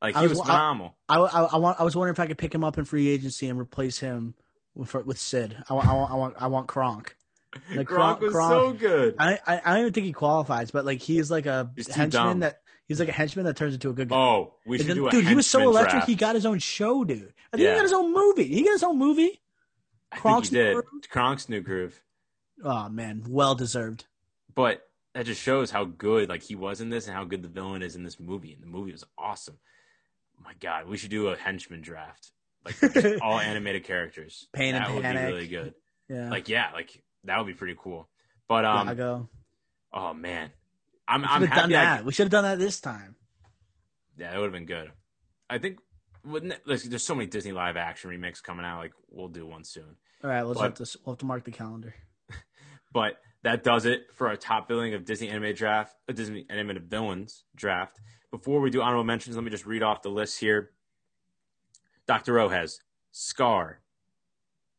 Speaker 2: like
Speaker 1: I
Speaker 2: he
Speaker 1: was-
Speaker 2: was phenomenal.
Speaker 1: I, I, I want. I was wondering if I could pick him up in free agency and replace him with with Sid. I. I want. I want. I want Kronk. Like
Speaker 2: Kronk was
Speaker 1: Kronk-
Speaker 2: so good.
Speaker 1: I, I I don't even think he qualifies, but like he's like a
Speaker 2: He's
Speaker 1: henchman that he's like a henchman that turns into a good guy.
Speaker 2: Oh, we should
Speaker 1: then-
Speaker 2: do a
Speaker 1: dude, he was so electric.
Speaker 2: draft.
Speaker 1: He got his own show, dude. I think
Speaker 2: Yeah.
Speaker 1: he got his own movie. He got his own movie?
Speaker 2: I think
Speaker 1: Kronk's
Speaker 2: he did.
Speaker 1: New Groove?
Speaker 2: Kronk's New Groove.
Speaker 1: Oh man, well deserved.
Speaker 2: But that just shows how good like he was in this and how good the villain is in this movie. And the movie was awesome. My God, we should do a henchman draft, like all animated characters.
Speaker 1: Pain and
Speaker 2: would
Speaker 1: Panic.
Speaker 2: be really good.
Speaker 1: Yeah.
Speaker 2: Like yeah, like that would be pretty cool. But um,
Speaker 1: Iago.
Speaker 2: oh man, I'm
Speaker 1: We
Speaker 2: I'm
Speaker 1: done
Speaker 2: happy. I-
Speaker 1: that. We should have done that this time.
Speaker 2: yeah, it would have been good. I think wouldn't it, there's, there's so many Disney live action remakes coming out. Like we'll do one soon.
Speaker 1: All right, let's have to we'll have to mark the calendar.
Speaker 2: But that does it for our top billing of Disney animated draft, uh, Disney animated villains draft. Before we do honorable mentions, let me just read off the list here. Dr. O has Scar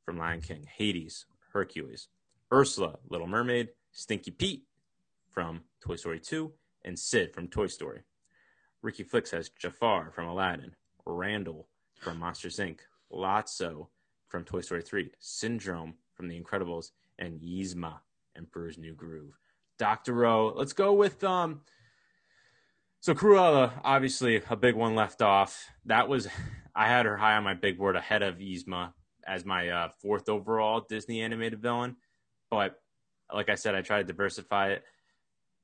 Speaker 2: from Lion King, Hades, Hercules, Ursula, Little Mermaid, Stinky Pete from Toy Story 2, and Sid from Toy Story. Ricky Flex has Jafar from Aladdin, Randall from Monsters Inc., Lotso from Toy Story 3, Syndrome from The Incredibles, and Yzma, Emperor's New Groove. Dr. O, let's go with um so Cruella, obviously a big one left off. That was I had her high on my big board ahead of Yzma as my uh, fourth overall Disney animated villain. But like I said, I try to diversify it.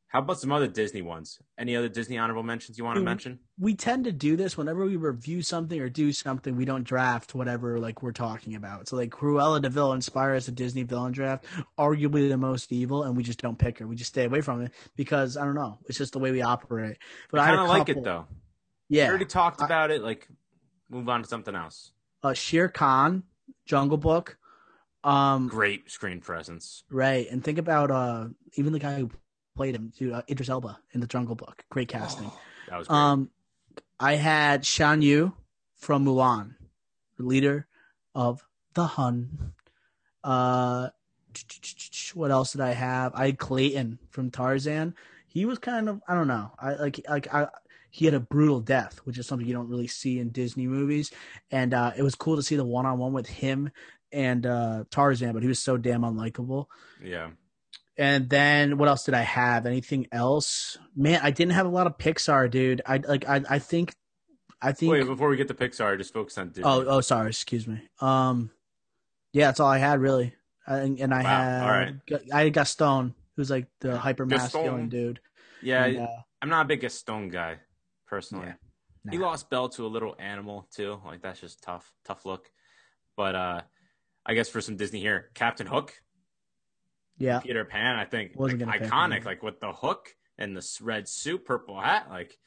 Speaker 2: How about some other Disney ones? Any other Disney honorable mentions you want to mention?
Speaker 1: We tend to do this whenever we review something or do something. We don't draft whatever like we're talking about. So like Cruella de Vil inspires a Disney villain draft, arguably the most evil, and we just don't pick her. We just stay away from it because I don't know. It's just the way we operate. But
Speaker 2: I kind of like it though.
Speaker 1: Yeah,
Speaker 2: We already talked
Speaker 1: I-
Speaker 2: about it. Like, move on to something else.
Speaker 1: uh, Shere Khan, Jungle Book. Um,
Speaker 2: Great screen presence.
Speaker 1: right, and think about uh even the guy who played him, dude, uh, Idris Elba in the Jungle Book. Great casting.
Speaker 2: That was great.
Speaker 1: Um, I had Shan Yu from Mulan, leader of the Hun. Uh, what else did I have? I had Clayton from Tarzan. He was kind of I don't know. I like like I. he had a brutal death, which is something you don't really see in Disney movies. And uh, it was cool to see the one on one with him and uh, Tarzan, but he was so damn unlikable.
Speaker 2: Yeah.
Speaker 1: And then what else did I have? Anything else? Man, I didn't have a lot of Pixar, dude. I like I I think I think
Speaker 2: Wait, before we get to Pixar, just focus on Disney.
Speaker 1: Oh, oh, sorry. Excuse me. Um, yeah, that's all I had really. I, and I
Speaker 2: Wow,
Speaker 1: had,
Speaker 2: all right.
Speaker 1: I had Gaston, who's like the hyper masculine dude.
Speaker 2: yeah,
Speaker 1: And, uh,
Speaker 2: I'm not a big Gaston guy, personally.
Speaker 1: Yeah.
Speaker 2: He lost Belle to a little animal too. Like that's just tough, tough look. But uh I guess for some Disney here, Captain Hook,
Speaker 1: yeah,
Speaker 2: Peter Pan, I think like, iconic, like with the hook and the red suit, purple hat, like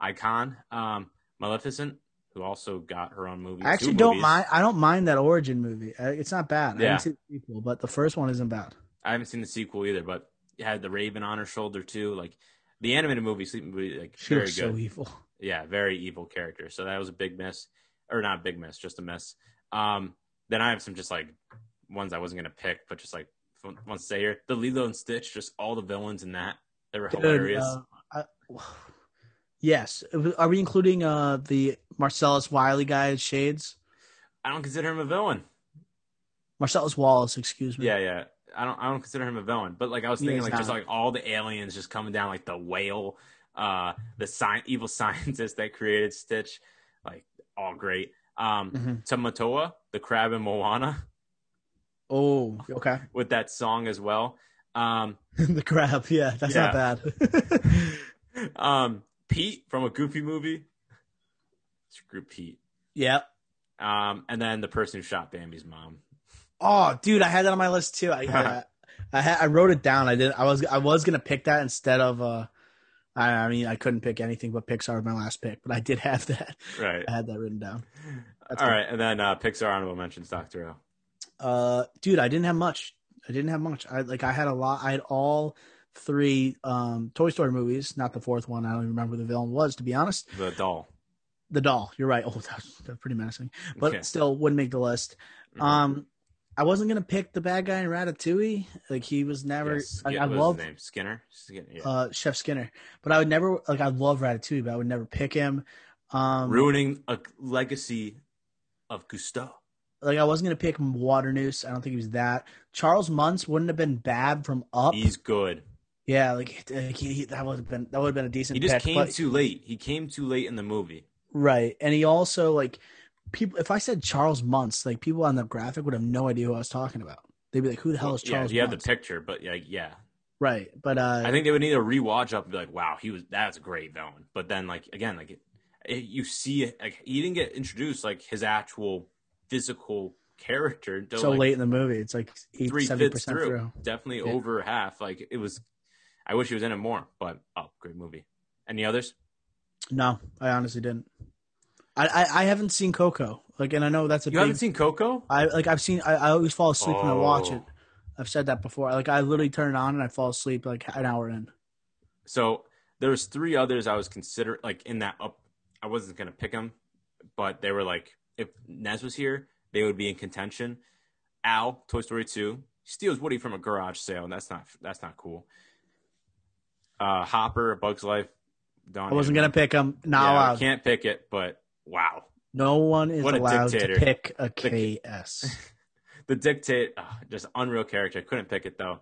Speaker 2: icon. Um, Maleficent, who also got her own movie.
Speaker 1: I actually don't
Speaker 2: movies.
Speaker 1: mind. I don't mind that origin movie. It's not bad. I
Speaker 2: Yeah.
Speaker 1: haven't seen the sequel, but the first one isn't bad.
Speaker 2: I haven't seen the sequel either, but had the Raven on her shoulder too. Like the animated movie, Sleeping Beauty, like
Speaker 1: She
Speaker 2: very good.
Speaker 1: so evil.
Speaker 2: yeah, very evil character. So that was a big miss, or not a big miss, just a miss. Um, then I have some just like ones I wasn't gonna pick, but just like ones to say here, the Lilo and Stitch, just all the villains in that, they were
Speaker 1: Dude,
Speaker 2: hilarious.
Speaker 1: uh, I- yes. Are we including uh the Marcellus Wiley guy as Shades?
Speaker 2: I don't consider him a villain.
Speaker 1: Marcellus Wallace, excuse me.
Speaker 2: Yeah, yeah. I don't. I don't consider him a villain. But like I was thinking, like just like all the aliens just coming down, like the whale, uh, the sci- evil scientist that created Stitch, like all great. Um,
Speaker 1: Mhm.
Speaker 2: Tamatoa, the crab in Moana,
Speaker 1: Oh, okay.
Speaker 2: with that song as well. Um,
Speaker 1: the crab. Yeah, that's not bad.
Speaker 2: um, Pete from a Goofy movie. Screw Pete.
Speaker 1: yeah.
Speaker 2: Um, and then the person who shot Bambi's mom.
Speaker 1: Oh, dude, I had that on my list too. I I, I, had, I wrote it down. I did. I was I was gonna pick that instead of. uh I, I mean, I couldn't pick anything but Pixar was my last pick, but I did have that.
Speaker 2: Right.
Speaker 1: I had that written down. That's
Speaker 2: All
Speaker 1: good.
Speaker 2: right, and then uh, Pixar honorable mentions Doctor O.
Speaker 1: Uh, dude, I didn't have much. I didn't have much. I like I had a lot. I had all three um Toy Story movies, not the fourth one. I don't even remember who the villain was to be honest.
Speaker 2: The doll.
Speaker 1: The doll. You're right. Oh, that's, that's pretty menacing, but
Speaker 2: Okay.
Speaker 1: still wouldn't make the list.
Speaker 2: Mhm.
Speaker 1: Um, I wasn't gonna pick the bad guy in Ratatouille. Like he was never.
Speaker 2: Yes,
Speaker 1: like,
Speaker 2: yeah,
Speaker 1: I love
Speaker 2: his name? Skinner. Skinner yeah.
Speaker 1: uh Chef Skinner, but I would never like. I love Ratatouille, but I would never pick him. Um,
Speaker 2: Ruining a legacy of Gusteau.
Speaker 1: like I wasn't gonna pick Waternoose. I don't think he was that. Charles Muntz wouldn't have been bad from Up.
Speaker 2: He's good.
Speaker 1: Yeah, like uh, he, he, that would have been that would have been a decent.
Speaker 2: He just
Speaker 1: pick,
Speaker 2: came
Speaker 1: but-
Speaker 2: too late. He came too late in the movie.
Speaker 1: right, and he also like people. If I said Charles Muntz, like people on the graphic would have no idea who I was talking about. They'd be like, "Who the hell is
Speaker 2: yeah,
Speaker 1: Charles?"
Speaker 2: Yeah, you have the picture, but like, yeah,
Speaker 1: right, but uh,
Speaker 2: I think they would need a rewatch up and be like, "Wow, he was that's a great villain." But then, like again, like it, it, you see, like he didn't get introduced like his actual physical character until
Speaker 1: so
Speaker 2: like,
Speaker 1: late in the movie, it's like
Speaker 2: three
Speaker 1: 70%
Speaker 2: fifths through.
Speaker 1: through.
Speaker 2: Definitely
Speaker 1: Yeah.
Speaker 2: over half. Like it was. I wish he was in it more, but oh, great movie. Any others?
Speaker 1: No, I honestly didn't. I, I I haven't seen Coco. Like, and I know that's a
Speaker 2: You
Speaker 1: big.
Speaker 2: haven't seen Coco?
Speaker 1: I like I've seen. I, I always fall asleep when I watch
Speaker 2: Oh.
Speaker 1: it. I've said that before. Like I literally turn it on and I fall asleep like an hour in.
Speaker 2: So there was three others I was consider like in that up. I wasn't gonna pick them, but they were like if Nez was here, they would be in contention. Al, Toy Story two, steals Woody from a garage sale, and that's not that's not cool. Uh, Hopper, A Bug's Life. Don't
Speaker 1: I wasn't gonna pick him. Not
Speaker 2: Yeah, I. Can't pick it, but wow,
Speaker 1: No one is allowed
Speaker 2: dictator.
Speaker 1: to pick a KS.
Speaker 2: the dictate, oh, just unreal character. I couldn't pick it though.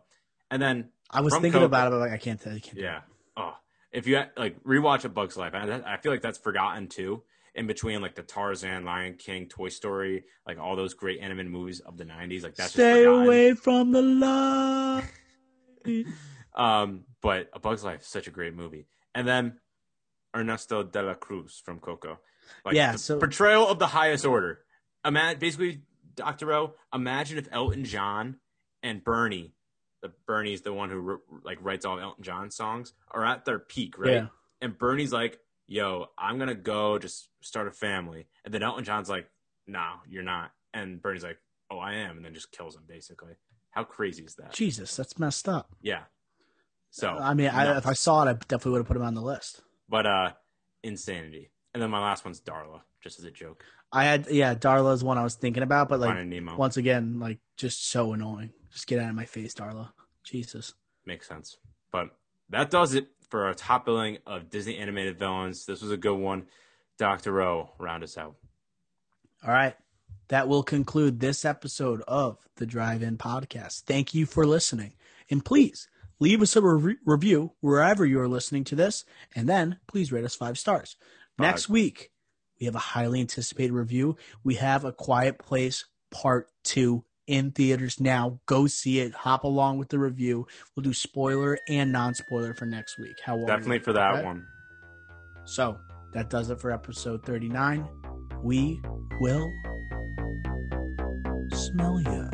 Speaker 2: And then
Speaker 1: I was thinking about it, but like I can't tell you. Can't
Speaker 2: Yeah. Oh, if you like rewatch A Bug's Life, that- I feel like that's forgotten too. In between like the Tarzan, Lion King, Toy Story, like all those great animated movies of the '90s, like that's
Speaker 1: Stay away from the love.
Speaker 2: Um, but A Bug's Life such a great movie. And then Ernesto de la Cruz from Coco, like
Speaker 1: Yeah, so-
Speaker 2: portrayal of the highest order. Imagine basically, Doctor O. Imagine if Elton John and Bernie, the Bernie's the one who like writes all Elton John songs, are at their peak, right?
Speaker 1: Yeah.
Speaker 2: And Bernie's like, "Yo, I'm gonna go just start a family," and then Elton John's like, "No, you're not," and Bernie's like, "Oh, I am," and then just kills him basically. How crazy is that?
Speaker 1: Jesus, that's messed up.
Speaker 2: Yeah. So
Speaker 1: I mean, I, if I saw it, I definitely would have put him on the list.
Speaker 2: but uh, insanity. And then my last one's Darla, just as a joke.
Speaker 1: I had, yeah, Darla's one I was thinking about, but like once again, like just so annoying. Just get out of my face, Darla. Jesus.
Speaker 2: makes sense. But that does it for our top billing of Disney animated villains. This was a good one. Doctor O, round us out.
Speaker 1: All right. That will conclude this episode of the Drive In Podcast. Thank you for listening. And please leave us a re- review wherever you are listening to this. And then please rate us five stars. Next week, we have a highly anticipated review. We have A Quiet Place Part 2 in theaters now. Go see it. Hop along with the review. We'll do spoiler and non spoiler for next week. How
Speaker 2: Definitely for that one.
Speaker 1: So that does it for episode 39. We will smell ya.